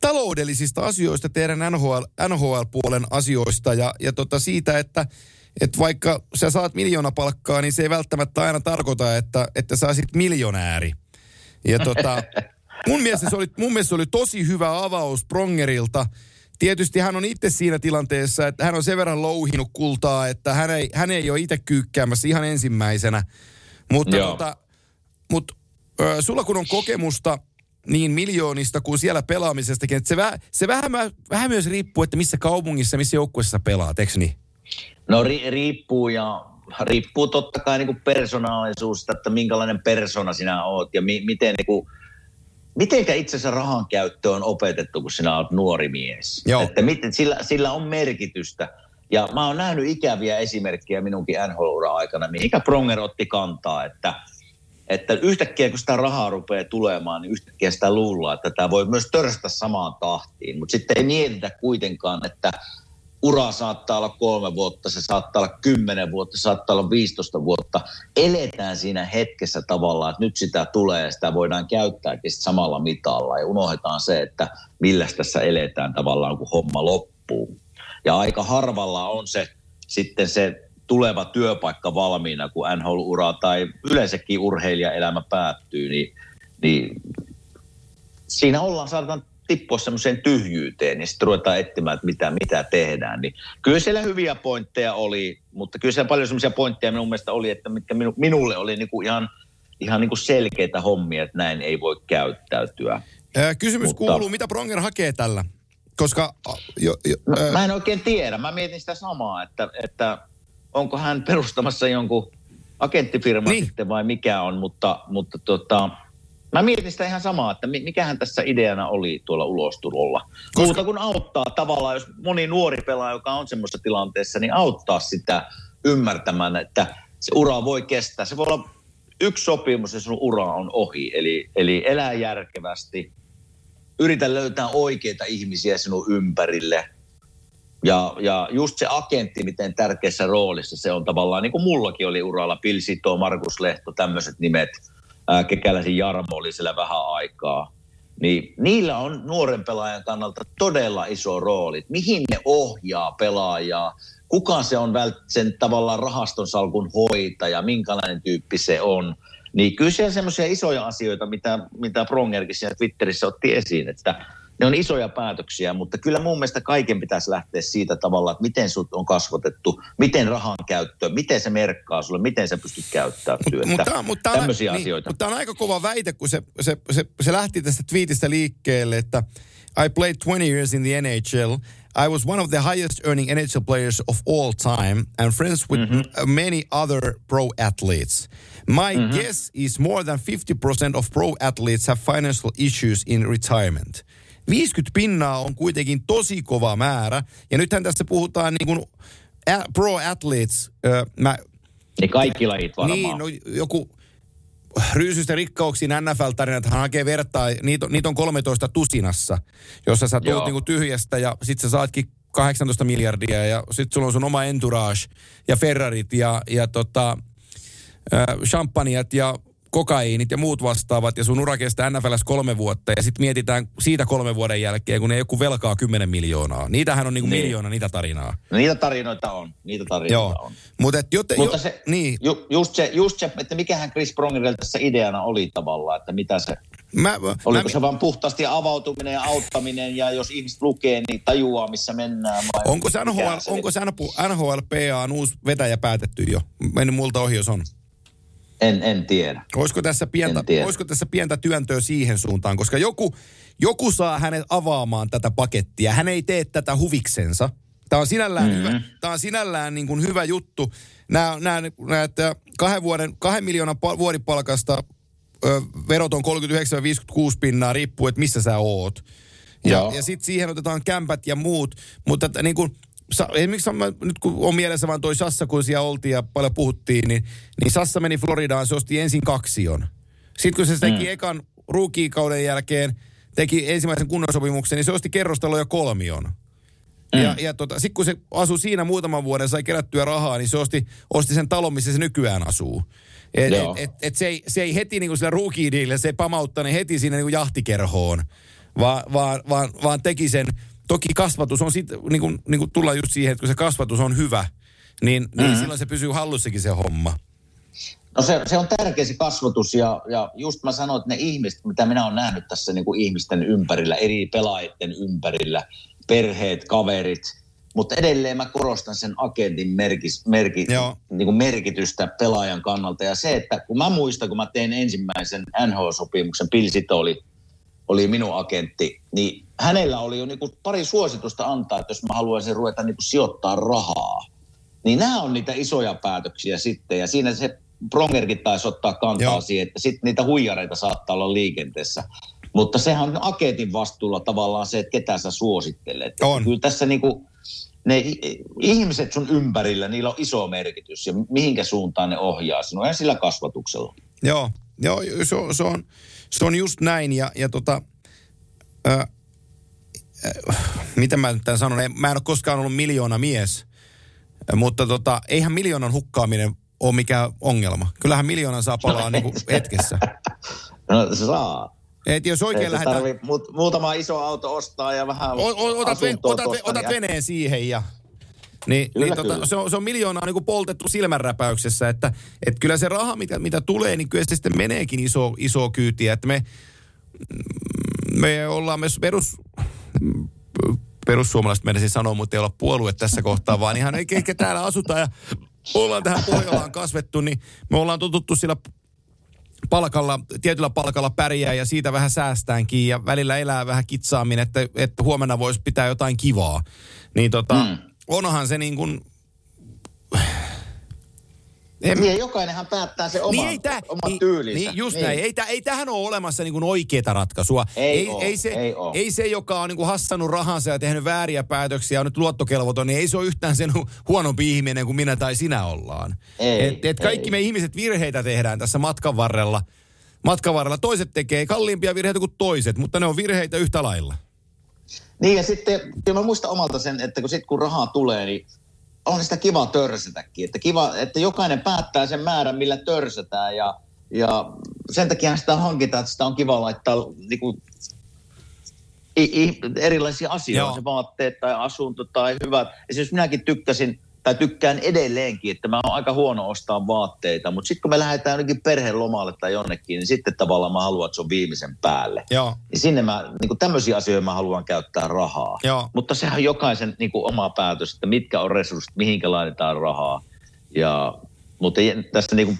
B: taloudellisista asioista teidän NHL, NHL-puolen asioista ja, ja tota siitä, että et vaikka sä saat miljoona palkkaa, niin se ei välttämättä aina tarkoita, että, että sä olisit miljonääri. Ja tota, [LAUGHS] mun, mielestä se oli, mun mielestä se oli tosi hyvä avaus Prongerilta. Tietysti hän on itse siinä tilanteessa, että hän on sen verran louhinut kultaa, että hän ei, hän ei ole itse kyykkäämässä ihan ensimmäisenä. Mutta
C: Joo.
B: tota, mut ö, sulla kun on kokemusta niin miljoonista kuin siellä pelaamisestakin, että se, väh, se vähän, vähän myös riippuu, että missä kaupungissa, missä joukkueessa pelaat, eikö niin?
C: No ri, riippuu ja riippuu totta kai niin kuin persoonallisuudesta, että minkälainen persona sinä oot ja mi, miten niin kuin, mitenkä itse asiassa rahan käyttö on opetettu, kun sinä olet nuori mies.
B: Joo.
C: Että miten, sillä, sillä on merkitystä. Ja mä oon nähnyt ikäviä esimerkkejä minunkin nhl aikana, mihinkä Pronger otti kantaa, että, että yhtäkkiä kun sitä rahaa rupeaa tulemaan, niin yhtäkkiä sitä luullaan, että tämä voi myös törstä samaan tahtiin. Mutta sitten ei mietitä kuitenkaan, että ura saattaa olla kolme vuotta, se saattaa olla kymmenen vuotta, se saattaa olla 15 vuotta. Eletään siinä hetkessä tavallaan, että nyt sitä tulee ja sitä voidaan käyttääkin samalla mitalla. Ja unohdetaan se, että millä tässä eletään tavallaan, kun homma loppuu. Ja aika harvalla on se sitten se tuleva työpaikka valmiina, kun NHL-ura tai yleensäkin urheilijaelämä päättyy, niin, niin siinä ollaan, saadaan tippua semmoiseen tyhjyyteen, niin sitten ruvetaan etsimään, että mitä, mitä tehdään. Niin kyllä siellä hyviä pointteja oli, mutta kyllä siellä paljon semmoisia pointteja minun mielestä oli, että mitkä minu, minulle oli niinku ihan, ihan niinku selkeitä hommia, että näin ei voi käyttäytyä.
B: Ää, kysymys
C: Mutta-
B: kuuluu, mitä Pronger hakee tällä? Koska jo, jo,
C: Mä,
B: ää,
C: mä en oikein tiedä. Mä mietin sitä samaa, että, että onko hän perustamassa jonkun agenttifirman
B: niin.
C: sitten vai mikä on, mutta, mutta tota, mä mietin sitä ihan samaa, että mi- mikähän tässä ideana oli tuolla ulostulolla. Koska... Muuta kuin auttaa tavallaan, jos moni nuori pelaaja, joka on semmoisessa tilanteessa, niin auttaa sitä ymmärtämään, että se ura voi kestää. Se voi olla yksi sopimus ja sun ura on ohi. Eli, eli elää järkevästi, yritä löytää oikeita ihmisiä sinun ympärille. Ja, ja just se agentti, miten tärkeässä roolissa se on tavallaan, niin kuin mullakin oli uralla, Pilsito, Markus Lehto, tämmöiset nimet, ää, Kekäläisen Jarmo oli siellä vähän aikaa. Niin niillä on nuoren pelaajan kannalta todella iso rooli. Mihin ne ohjaa pelaajaa, kuka se on sen tavallaan rahaston salkun hoitaja, minkälainen tyyppi se on. Niin kyllä siellä semmoisia isoja asioita, mitä, mitä Prongerkin siellä Twitterissä otti esiin, että ne on isoja päätöksiä, mutta kyllä mun mielestä kaiken pitäisi lähteä siitä tavalla, että miten sut on kasvatettu, miten rahan käyttö, miten se merkkaa sulle, miten sä pystyt käyttäytymään.
B: mutta, mutta, on-
C: tämmöisiä
B: niin,
C: asioita.
B: Mutta on aika kova väite, kun se, se, se, se lähti tästä twiitistä liikkeelle, että I played 20 years in the NHL. I was one of the highest earning NHL players of all time and friends with
C: Mm-hmm.
B: many other pro athletes. My guess is more than 50% of pro athletes have financial issues in retirement. 50 pinnaa on kuitenkin tosi kova määrä. Ja nythän tässä puhutaan niin kuin a- pro athletes. Ö, mä
C: Niin kaikki lajit varmaan.
B: niin, no joku ryysystä rikkauksiin NFL-tarina, että hän hakee vertaa, niitä, niitä on 13 tusinassa, jossa sä tulet niinku tyhjästä ja sit sä saatkin 18 miljardia ja sit sulla on sun oma entourage ja Ferrarit ja, ja tota, äh, champagnat ja kokaiinit ja muut vastaavat ja sun ura kestää NFLs kolme vuotta ja sitten mietitään siitä kolmen vuoden jälkeen, kun ne joku velkaa 10 miljoonaa. Niitähän on niinku
C: Niin.
B: miljoona niitä tarinaa.
C: No niitä tarinoita on, niitä tarinoita
B: Joo,
C: on.
B: mutta joten,
C: Mutta
B: jo,
C: se,
B: niin,
C: ju, just, se, just se, että mikähän Chris Prongerilla tässä ideana oli tavallaan, että mitä se,
B: mä,
C: oliko
B: mä,
C: se vaan puhtaasti avautuminen ja auttaminen ja jos ihmiset lukee, niin tajuaa missä mennään vai
B: Onko se NHL,
C: se-
B: onko se NHLPA uusi vetäjä päätetty jo? Mennyt multa ohi, jos on.
C: En, en tiedä.
B: Olisiko tässä, pientä,
C: En tiedä.
B: olisiko tässä pientä työntöä siihen suuntaan? Koska joku, joku saa hänet avaamaan tätä pakettia. Hän ei tee tätä huviksensa. Tämä on sinällään, mm-hmm. hyvä, tämä on sinällään niin kuin hyvä juttu. Nämä, nämä, nämä että kahden, vuoden, kahden miljoonan pa- vuodipalkasta ö, verot on 39-56 pinnaa, riippuu, että missä sä oot. Ja,
C: Joo.
B: ja sitten siihen otetaan kämpät ja muut. Mutta että niin kuin, esimerkiksi mä, nyt kun on mielessä vaan toi Sassa, kun siellä oltiin ja paljon puhuttiin, niin, niin Sassa meni Floridaan, se osti ensin kaksion. Sitten kun se teki mm. ekan ruukiikauden jälkeen, teki ensimmäisen kunnon sopimuksen, niin se osti kerrostalo ja kolmion. Mm. Ja, ja tota, sitten kun se asui siinä muutaman vuoden, sai kerättyä rahaa, niin se osti, osti sen talon, missä se nykyään asuu. Et,
C: Joo.
B: et, et, et se, ei, se ei heti niin kuin sillä ruukiidille, se ei pamauttanut heti siinä niin kuin jahtikerhoon, vaan, vaan, vaan, vaan teki sen. Toki kasvatus on sitten, niin kuin, niin kuin tullaan just siihen, että kun se kasvatus on hyvä, niin, niin
C: Mm.
B: silloin se pysyy hallussakin se homma.
C: No se, se on tärkeä se kasvatus ja, ja just mä sanoin, että ne ihmiset, mitä minä olen nähnyt tässä niin kuin ihmisten ympärillä, eri pelaajien ympärillä, perheet, kaverit, mutta edelleen mä korostan sen agentin merkis, merki,
B: Joo.
C: niin kuin merkitystä pelaajan kannalta. Ja se, että kun mä muistan, kun mä tein ensimmäisen NHL-sopimuksen, Pilsito oli, oli minun agentti, niin hänellä oli jo niin kuin pari suositusta antaa, että jos mä haluaisin ruveta niin kuin sijoittaa rahaa. Niin nämä on niitä isoja päätöksiä sitten, ja siinä se Prongerkin taisi ottaa kantaa
B: Joo.
C: siihen, että sitten niitä huijareita saattaa olla liikenteessä. Mutta sehän on agentin vastuulla tavallaan se, että ketä sä suosittelet.
B: On.
C: Kyllä tässä niinku, ne ihmiset sun ympärillä, niillä on iso merkitys ja mihinkä suuntaan ne ohjaa sinua ja sillä kasvatuksella.
B: Joo, joo se, se, on, se on just näin. Ja, ja tota, ää, ää, mitä mä nyt tämän sanon, En- mä en ole koskaan ollut miljoona mies, mutta tota, eihän miljoonan hukkaaminen ole mikään ongelma. Kyllähän miljoonan saa palaa niin kuin hetkessä. [LAUGHS]
C: No se saa.
B: Et jos oikein lähdetään...
C: muut, muutama iso auto ostaa ja vähän
B: O, o, otat, ve, otat, ve,
C: tosta,
B: otat
C: niin
B: veneen siihen ja... Niin,
C: Kyllä,
B: niin tota,
C: kyllä.
B: se, on, se on miljoonaa niin kuin poltettu silmänräpäyksessä, että et kyllä se raha, mitä, mitä tulee, niin kyllä se sitten meneekin iso, iso kyytiä. Että me, me ollaan myös perus, perussuomalaiset menisin sanoa, mutta ei olla puolue tässä kohtaa, vaan ihan eikä, eikä täällä asuta ja ollaan tähän Pohjolaan kasvettu, niin me ollaan tututtu sillä palkalla, tietyllä palkalla pärjää ja siitä vähän säästäänkin ja välillä elää vähän kitsaammin, että, että huomenna voisi pitää jotain kivaa. Niin tota, mm. Onhan se niin kuin... En,
C: Niin, jokainenhan päättää se oman,
B: niin ei tää,
C: oman
B: niin,
C: tyylinsä.
B: Niin just niin. näin. Ei, tää, ei tähän ole olemassa niin kuin oikeaa ratkaisua.
C: Ei
B: ei,
C: oo,
B: ei, se,
C: ei
B: ei se, joka on niin kuin hassannut rahansa ja tehnyt vääriä päätöksiä ja on nyt luottokelvoton, niin ei se ole yhtään sen hu- [LAUGHS] huonompi ihminen kuin minä tai sinä ollaan.
C: Ei,
B: et, et kaikki
C: ei.
B: me ihmiset virheitä tehdään tässä matkan varrella. Matkan varrella toiset tekee kalliimpia virheitä kuin toiset, mutta ne on virheitä yhtä lailla.
C: Niin ja sitten, kyllä mä muistan omalta sen, että kun sit kun rahaa tulee, niin on sitä kiva törsätäkin. Että, kiva, että jokainen päättää sen määrän, millä törsätään ja, ja sen takia sitä hankitaan, että sitä on kiva laittaa niin kuin, i, i, erilaisia asioita,
B: Joo.
C: se vaatteet tai asunto tai hyvät. Esimerkiksi minäkin tykkäsin tai tykkään edelleenkin, että mä oon aika huono ostaa vaatteita, mutta sitten kun me lähdetään jonnekin perheen lomalle tai jonnekin, niin sitten tavallaan mä haluan, että se on viimeisen päälle.
B: Joo.
C: Niin sinne mä, niin kuin tämmöisiä asioita mä haluan käyttää rahaa.
B: Joo.
C: Mutta sehän on jokaisen niin kuin oma päätös, että mitkä on resurssit, mihinkä laitetaan rahaa. Ja, mutta tässä niin kuin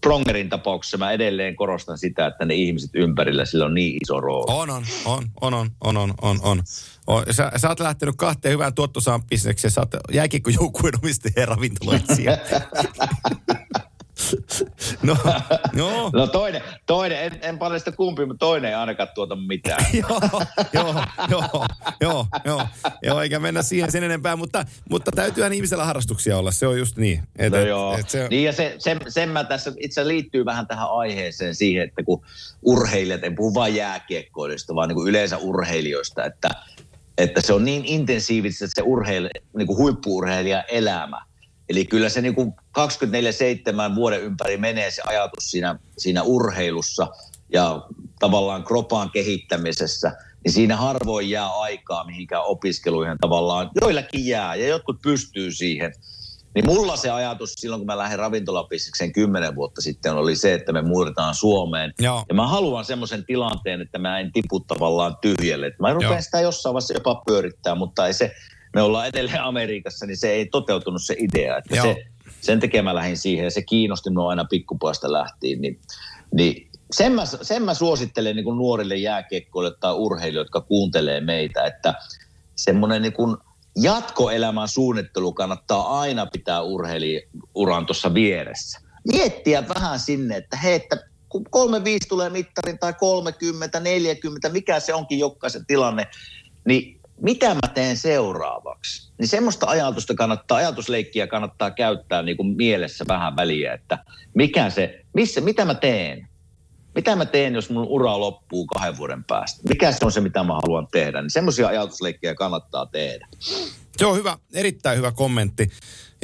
C: Prongerin tapauksessa mä edelleen korostan sitä, että ne ihmiset ympärillä, sillä on niin iso rooli.
B: On, on, on, on, on, on, on, on, on. Sä, sä oot lähtenyt kahteen hyvään tuottosaan bisnekseen. Sä oot jääkiekkojoukkueen omistaja ja ravintoloitsija. no, no.
C: No toinen, toinen en, en paljasta kumpi, mutta toinen ei ainakaan tuota mitään. [LAUGHS]
B: joo, joo, joo, joo, joo, joo, eikä mennä siihen sen enempää, mutta, mutta täytyyhän ihmisellä harrastuksia olla, se on just niin. Et,
C: No
B: et-
C: joo.
B: et se,
C: Niin ja se, sen, sen mä tässä itse liittyy vähän tähän aiheeseen siihen, että kun urheilijat, en puhu vain jääkiekkoilijoista, vaan niin kuin yleensä urheilijoista, että, että se on niin intensiivistä se urheil, niin kuin huippuurheilijan elämä. Eli kyllä se niin kuin 24-7 vuoden ympäri menee se ajatus siinä, siinä urheilussa ja tavallaan kropaan kehittämisessä, niin siinä harvoin jää aikaa mihinkään opiskeluihin tavallaan. Joillakin jää ja jotkut pystyy siihen. Niin mulla se ajatus silloin, kun mä lähdin ravintolapissikseen kymmenen vuotta sitten, oli se, että me muutetaan Suomeen.
B: Joo.
C: Ja mä haluan semmoisen tilanteen, että mä en tipu tavallaan tyhjälle. Mä
B: Joo.
C: rupean sitä jossain vaiheessa jopa pyörittää, mutta ei se, me ollaan edelleen Amerikassa, niin se ei toteutunut se idea. Että
B: Joo.
C: se, sen takia mä lähdin siihen ja se kiinnosti minua aina pikkupuasta lähtien. Niin, niin sen, mä, sen mä suosittelen niin kuin nuorille jääkiekkoille tai urheilijoille, jotka kuuntelee meitä, että semmoinen niin kuin jatkoelämän suunnittelu kannattaa aina pitää urheilijuran tuossa vieressä. Miettiä vähän sinne, että hei, että kun 35 tulee mittarin tai 30, 40, mikä se onkin jokaisen tilanne, niin mitä mä teen seuraavaksi? Niin semmoista ajatusta kannattaa, ajatusleikkiä kannattaa käyttää niin kuin mielessä vähän väliä, että mikä se, missä, mitä mä teen? Mitä mä teen, jos mun ura loppuu kahden vuoden päästä? Mikä se on se, mitä mä haluan tehdä? Niin semmoisia ajatusleikkejä kannattaa tehdä.
B: Se on hyvä, erittäin hyvä kommentti.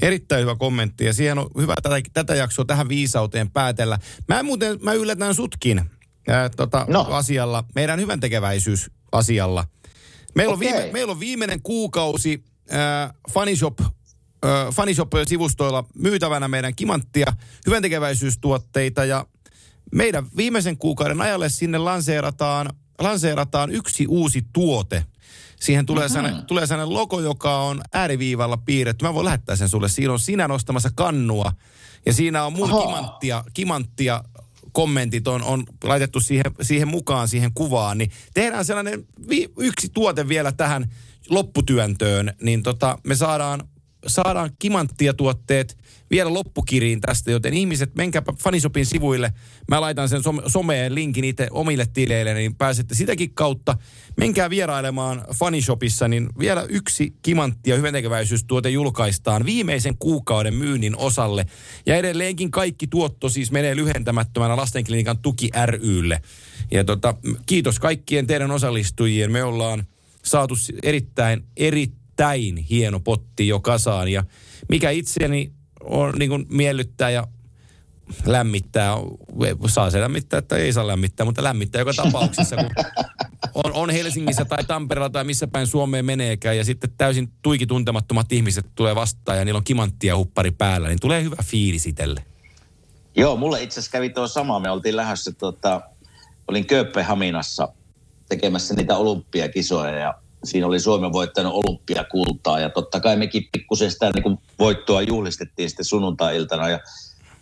B: Erittäin hyvä kommentti ja siihen on hyvä tätä, tätä jaksoa tähän viisauteen päätellä. Mä muuten, mä yllätän sutkin ää, tota,
C: No.
B: asialla, meidän hyvän tekeväisyysasialla. Meillä,
C: Okei.
B: on viime, meillä on viimeinen kuukausi ää, Funnyshop, ää, Funnyshop-sivustoilla myytävänä meidän kimanttia hyvän tekeväisyystuotteita ja meidän viimeisen kuukauden ajalle sinne lanseerataan, lanseerataan yksi uusi tuote. Siihen tulee, mm-hmm. sellainen, tulee sellainen logo, joka on ääriviivalla piirretty. Mä voin lähettää sen sulle. Siinä on sinä nostamassa kannua. Ja siinä on mun
C: Oho.
B: kimanttia, kimanttia kommentit on, on laitettu siihen, siihen mukaan, siihen kuvaan. Niin tehdään sellainen vi, yksi tuote vielä tähän lopputyöntöön. Niin tota, me saadaan, saadaan kimanttia tuotteet vielä loppukiriin tästä, joten ihmiset, menkääpä Fanisopin sivuille. Mä laitan sen some, someen linkin itse omille tileille, niin pääsette sitäkin kautta. Menkää vierailemaan Fanishopissa, niin vielä yksi kimantti ja hyväntekeväisyystuote julkaistaan viimeisen kuukauden myynnin osalle. Ja edelleenkin kaikki tuotto siis menee lyhentämättömänä lastenklinikan tuki rylle. Ja tota, kiitos kaikkien teidän osallistujien. Me ollaan saatu si- erittäin, erittäin hieno potti jo kasaan. Ja mikä itseni on niin kuin miellyttää ja lämmittää, saa se lämmittää, että ei saa lämmittää, mutta lämmittää joka tapauksessa, kun on, on Helsingissä tai Tampereella tai missä päin Suomeen meneekään ja sitten täysin tuiki tuntemattomat ihmiset tulee vastaan ja niillä on kimanttia huppari päällä, niin tulee hyvä fiilis itselle.
C: Joo, mulle itse asiassa kävi tuo sama. Me oltiin lähdössä, tota, olin Kööpenhaminassa tekemässä niitä olympiakisoja ja siinä oli Suomen voittanut olympiakultaa ja totta kai mekin pikkusen sitä niin kuin voittoa juhlistettiin sitten sunnuntai-iltana ja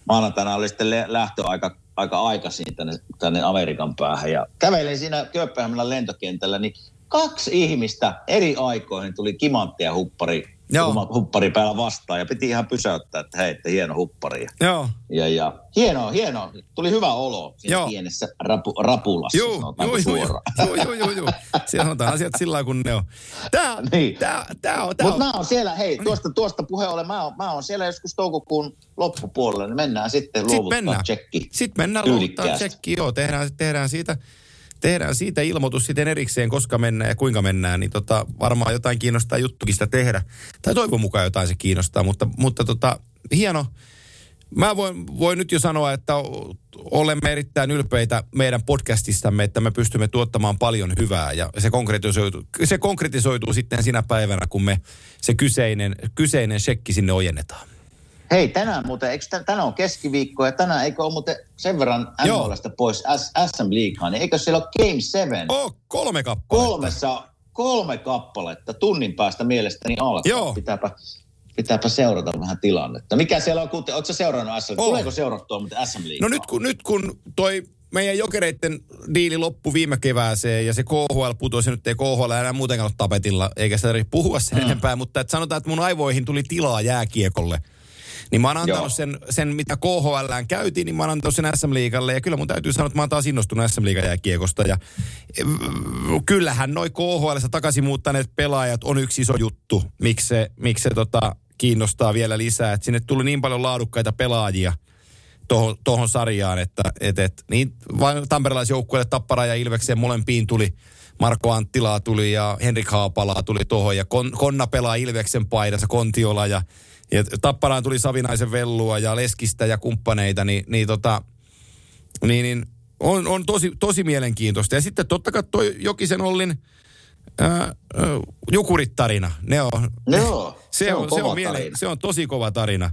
C: maanantaina oli sitten le- lähtöaika aika aikaisin tänne, tänne Amerikan päähän ja kävelin siinä Kööpenhaminan lentokentällä, niin kaksi ihmistä eri aikoihin tuli kimanttia huppari,
B: Joo.
C: huppari päällä vastaan ja piti ihan pysäyttää, että hei, että hieno huppari.
B: Joo.
C: ja, ja hienoa, hienoa. Tuli hyvä olo siinä
B: Joo.
C: pienessä rapu, rapulassa,
B: Joo, joo, joo, joo, joo, joo, joo. Siellä sanotaan asiat sillä kun ne on. Tää, [LAUGHS]
C: Niin.
B: tää, tää on, tää
C: Mutta
B: on.
C: mä oon siellä, hei, tuosta, tuosta puheen ollen, mä oon, mä oon siellä joskus toukokuun loppupuolella, niin mennään sitten
B: Sitten
C: luovuttaa
B: mennään.
C: tsekki.
B: Sitten mennään luovuttaa tsekki. Joo, tehdään, tehdään siitä tehdään siitä ilmoitus sitten erikseen, koska mennään ja kuinka mennään, niin tota, varmaan jotain kiinnostaa juttukin sitä tehdä. Tai toivon mukaan jotain se kiinnostaa, mutta, mutta tota, hieno. Mä voin, voin nyt jo sanoa, että olemme erittäin ylpeitä meidän podcastistamme, että me pystymme tuottamaan paljon hyvää ja se konkretisoituu, se konkretisoituu sitten sinä päivänä, kun me se kyseinen, kyseinen shekki sinne ojennetaan.
C: Hei, tänään muuten, eikö tän- tänään on keskiviikko ja tänään eikö ole muuten sen verran. NHLstä pois SM Leaguehaan, niin eikö siellä ole Game 7
B: Oh, kolme kappaletta.
C: kolmessa, kolme kappaletta tunnin päästä mielestäni alkaa.
B: Joo.
C: Pitääpä, pitääpä seurata vähän tilannetta. Mikä siellä on, kuten, ootko seurannut SM?
B: Oon.
C: Tuleeko seurattua muuten SM Leaguea?
B: No nyt kun, nyt kun toi meidän jokereiden diili loppui viime kevääseen ja se KHL putosi, nyt ei KHL enää muutenkaan ole tapetilla, eikä sitä tarvitse puhua sen
C: Hmm.
B: enempää, mutta että sanotaan, että mun aivoihin tuli tilaa jääkiekolle. Niin mä oon antanut
C: Joo.
B: sen, sen, mitä KHL käytiin, niin mä oon antanut sen SM Liigalle. Ja kyllä mun täytyy sanoa, että mä oon taas innostunut SM Liigan jääkiekosta. Ja mm, kyllähän noi KHL takaisin muuttaneet pelaajat on yksi iso juttu, miksi se, miksi se tota, kiinnostaa vielä lisää. Et sinne tuli niin paljon laadukkaita pelaajia tohon, tohon sarjaan, että et, et, niin vain tamperelaisjoukkueelle Tappara ja Ilvekseen molempiin tuli Marko Anttilaa tuli ja Henrik Haapalaa tuli tuohon ja Kon, Konna pelaa Ilveksen paidassa, Kontiola ja, ja Tapparaan tuli Savinaisen Vellua ja Leskistä ja kumppaneita, niin, niin, tota, niin, niin on, on tosi, tosi mielenkiintoista. Ja sitten totta kai toi Jokisen Ollin ää, Jukurit-tarina, ne on,
C: Joo, [LAUGHS]
B: se,
C: se
B: on,
C: on
B: se, on miele,
C: tarina.
B: se on tosi kova tarina.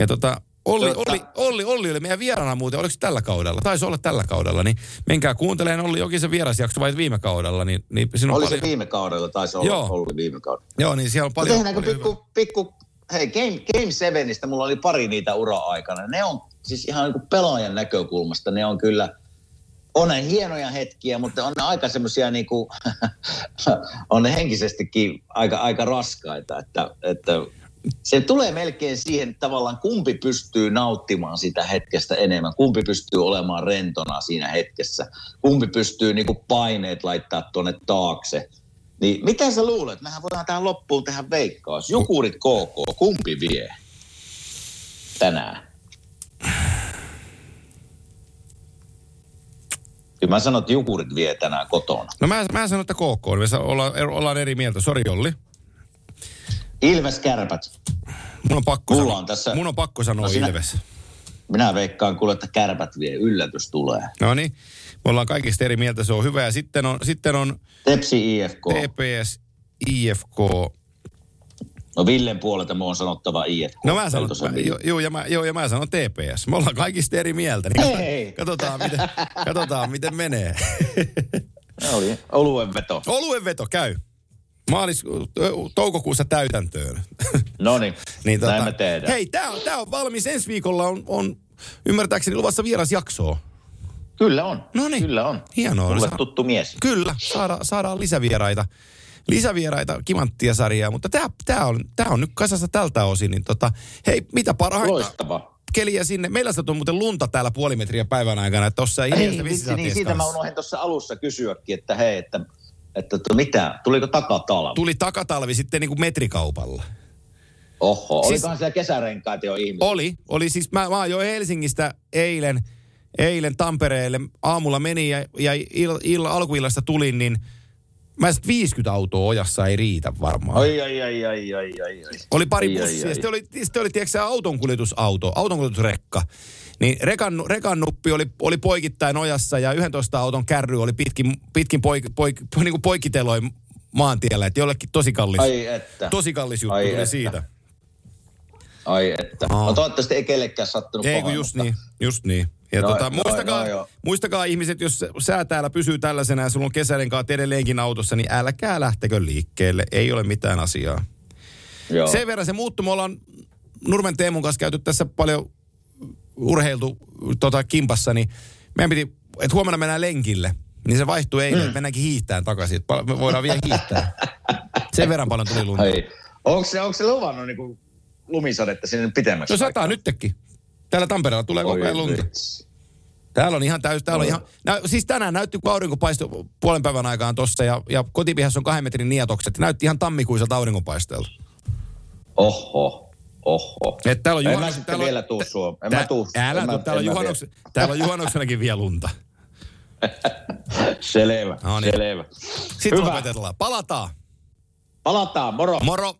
B: Ja tota, Olli,
C: Tota-
B: Olli, Olli, Olli oli meidän vieraana muuten, oliko se tällä kaudella? Taisi olla tällä kaudella, niin menkää kuuntelemaan Olli Jokisen vierasjakso vai viime kaudella, niin, niin siinä on
C: Oli
B: paljon,
C: se viime kaudella, taisi olla,
B: Joo.
C: oli viime kaudella.
B: Joo, niin siellä on paljon,
C: tehdäänkö pikku, pikku, hei, Game, Game 7, mulla oli pari niitä ura-aikana. Ne on siis ihan niin kuin pelaajan näkökulmasta, ne on kyllä, on ne hienoja hetkiä, mutta on ne aika semmoisia niin kuin, [LAUGHS] on ne henkisestikin aika, aika raskaita, että, että se tulee melkein siihen että tavallaan, kumpi pystyy nauttimaan sitä hetkestä enemmän, kumpi pystyy olemaan rentona siinä hetkessä, kumpi pystyy niin kuin paineet laittaa tuonne taakse. Niin mitä sä luulet? Mehän voidaan tähän loppuun tehdä veikkaus. Jukurit KK, kumpi vie tänään? Kyllä mä sanon, että Jukurit vie tänään kotona.
B: No mä, mä sanon, että KK, me ollaan, ollaan eri mieltä. Sori Olli.
C: Ilves Kärpät.
B: Mun on pakko
C: Mulla
B: sanoa,
C: on tässä-
B: mun on pakko sanoa
C: No sinä-
B: Ilves.
C: Minä veikkaan kuule, että Kärpät vie. Yllätys tulee.
B: No niin, me ollaan kaikista eri mieltä, se on hyvä. Ja sitten on, sitten on
C: Tepsi IFK.
B: TPS, IFK.
C: No Villen puolelta mun on sanottava IFK.
B: No mä sanon, mä, joo, joo, ja mä, joo, ja mä sanon TPS. Me ollaan kaikista eri mieltä, niin
C: Hei!
B: katsotaan, miten, katsotaan miten menee. [LAUGHS]
C: Oli oluen veto.
B: Oluen veto, käy. maalis, toukokuussa täytäntöön. [LAUGHS]
C: No niin,
B: niin,
C: näin me tehdään.
B: Hei, tämä on, tää on valmis. Ensi viikolla on, on ymmärtääkseni luvassa vierasjaksoa.
C: Kyllä on.
B: Noniin.
C: Kyllä on.
B: Hienoa.
C: Mulle
B: Sa-
C: tuttu mies.
B: Kyllä, saada, saadaan lisävieraita. Lisävieraita kimanttia sarjaa, mutta tämä tää on, tää on nyt kasassa tältä osin. Niin tota, hei, mitä parhaita
C: Loistava.
B: keliä sinne. Meillä on muuten lunta täällä puoli metriä päivän aikana, että tuossa ei hiljaista
C: vitsi, niin siitä mä
B: kanssa.
C: unohdin tuossa alussa kysyäkin, että hei, että, että, että mitä, tuliko takatalvi?
B: Tuli takatalvi sitten niin kuin metrikaupalla.
C: Oho,
B: Siis-
C: olikohan siellä kesärenkaat jo ihmiset?
B: Oli, oli siis, mä, mä ajoin Helsingistä eilen, eilen Tampereelle, aamulla meni ja, ja il, il, alkuillasta tulin, niin mä sit 50 autoa ojassa ei riitä varmaan.
C: Ai, ai, ai, ai, ai, ai, ai.
B: Oli pari
C: Ai, ai,
B: bussia,
C: ai.
B: sitten oli, sitten oli tiedätkö, autonkuljetusauto, autonkuljetusrekka. Niin rekan, rekan nuppi oli, oli poikittain ojassa ja 11 auton kärry oli pitkin, pitkin poik, poik, niin kuin poikiteloin maantiellä, että jollekin tosi kallis,
C: Ai että.
B: tosi kallis juttu
C: Ai
B: tuli
C: että.
B: siitä.
C: Ai että.
B: Aa.
C: No toivottavasti ei kellekään sattunut
B: Ei kun just
C: mutta-
B: niin, just niin. Ja
C: No,
B: tota,
C: no,
B: muistakaa,
C: no, joo.
B: muistakaa ihmiset, jos sää täällä pysyy tällaisena ja sulla on kesärenkaat edelleenkin autossa, niin älkää lähtekö liikkeelle. Ei ole mitään asiaa.
C: Joo.
B: Sen verran se muuttuu. Me ollaan Nurmen Teemun kanssa käyty tässä paljon urheiltu tota, kimpassa, niin meidän piti, että huomenna mennään lenkille. Niin se vaihtui eilen, mm. että mennäänkin hiihtään takaisin. Me voidaan vielä hiihtää. [LAUGHS] Sen verran paljon tuli lunta.
C: Onko se, onko se luvannut niinku lumisadetta sinne pitemmäksi?
B: No sataa nytkin. Täällä Tampereella tulee koko ajan lunta. Täällä on ihan täys, täällä on ihan, nä, siis tänään näytti, kun aurinko paistoi puolen päivän aikaan tossa ja, ja kotipihassa on kahden metrin nietokset. Näytti ihan tammikuiselta auringonpaisteelta.
C: Oho, oho.
B: Et täällä on
C: En
B: juhannus-
C: mä sitten vielä tuu Suomeen. En mä tuu.
B: Älä
C: en
B: tuu,
C: mä-
B: täällä, on
C: en vielä.
B: täällä on juhannuksenakin vielä lunta. [LAUGHS]
C: Selvä,
B: No niin.
C: selvä.
B: Sitten
C: Hyvä.
B: lopetellaan. Palataan.
C: Palataan, moro.
B: Moro.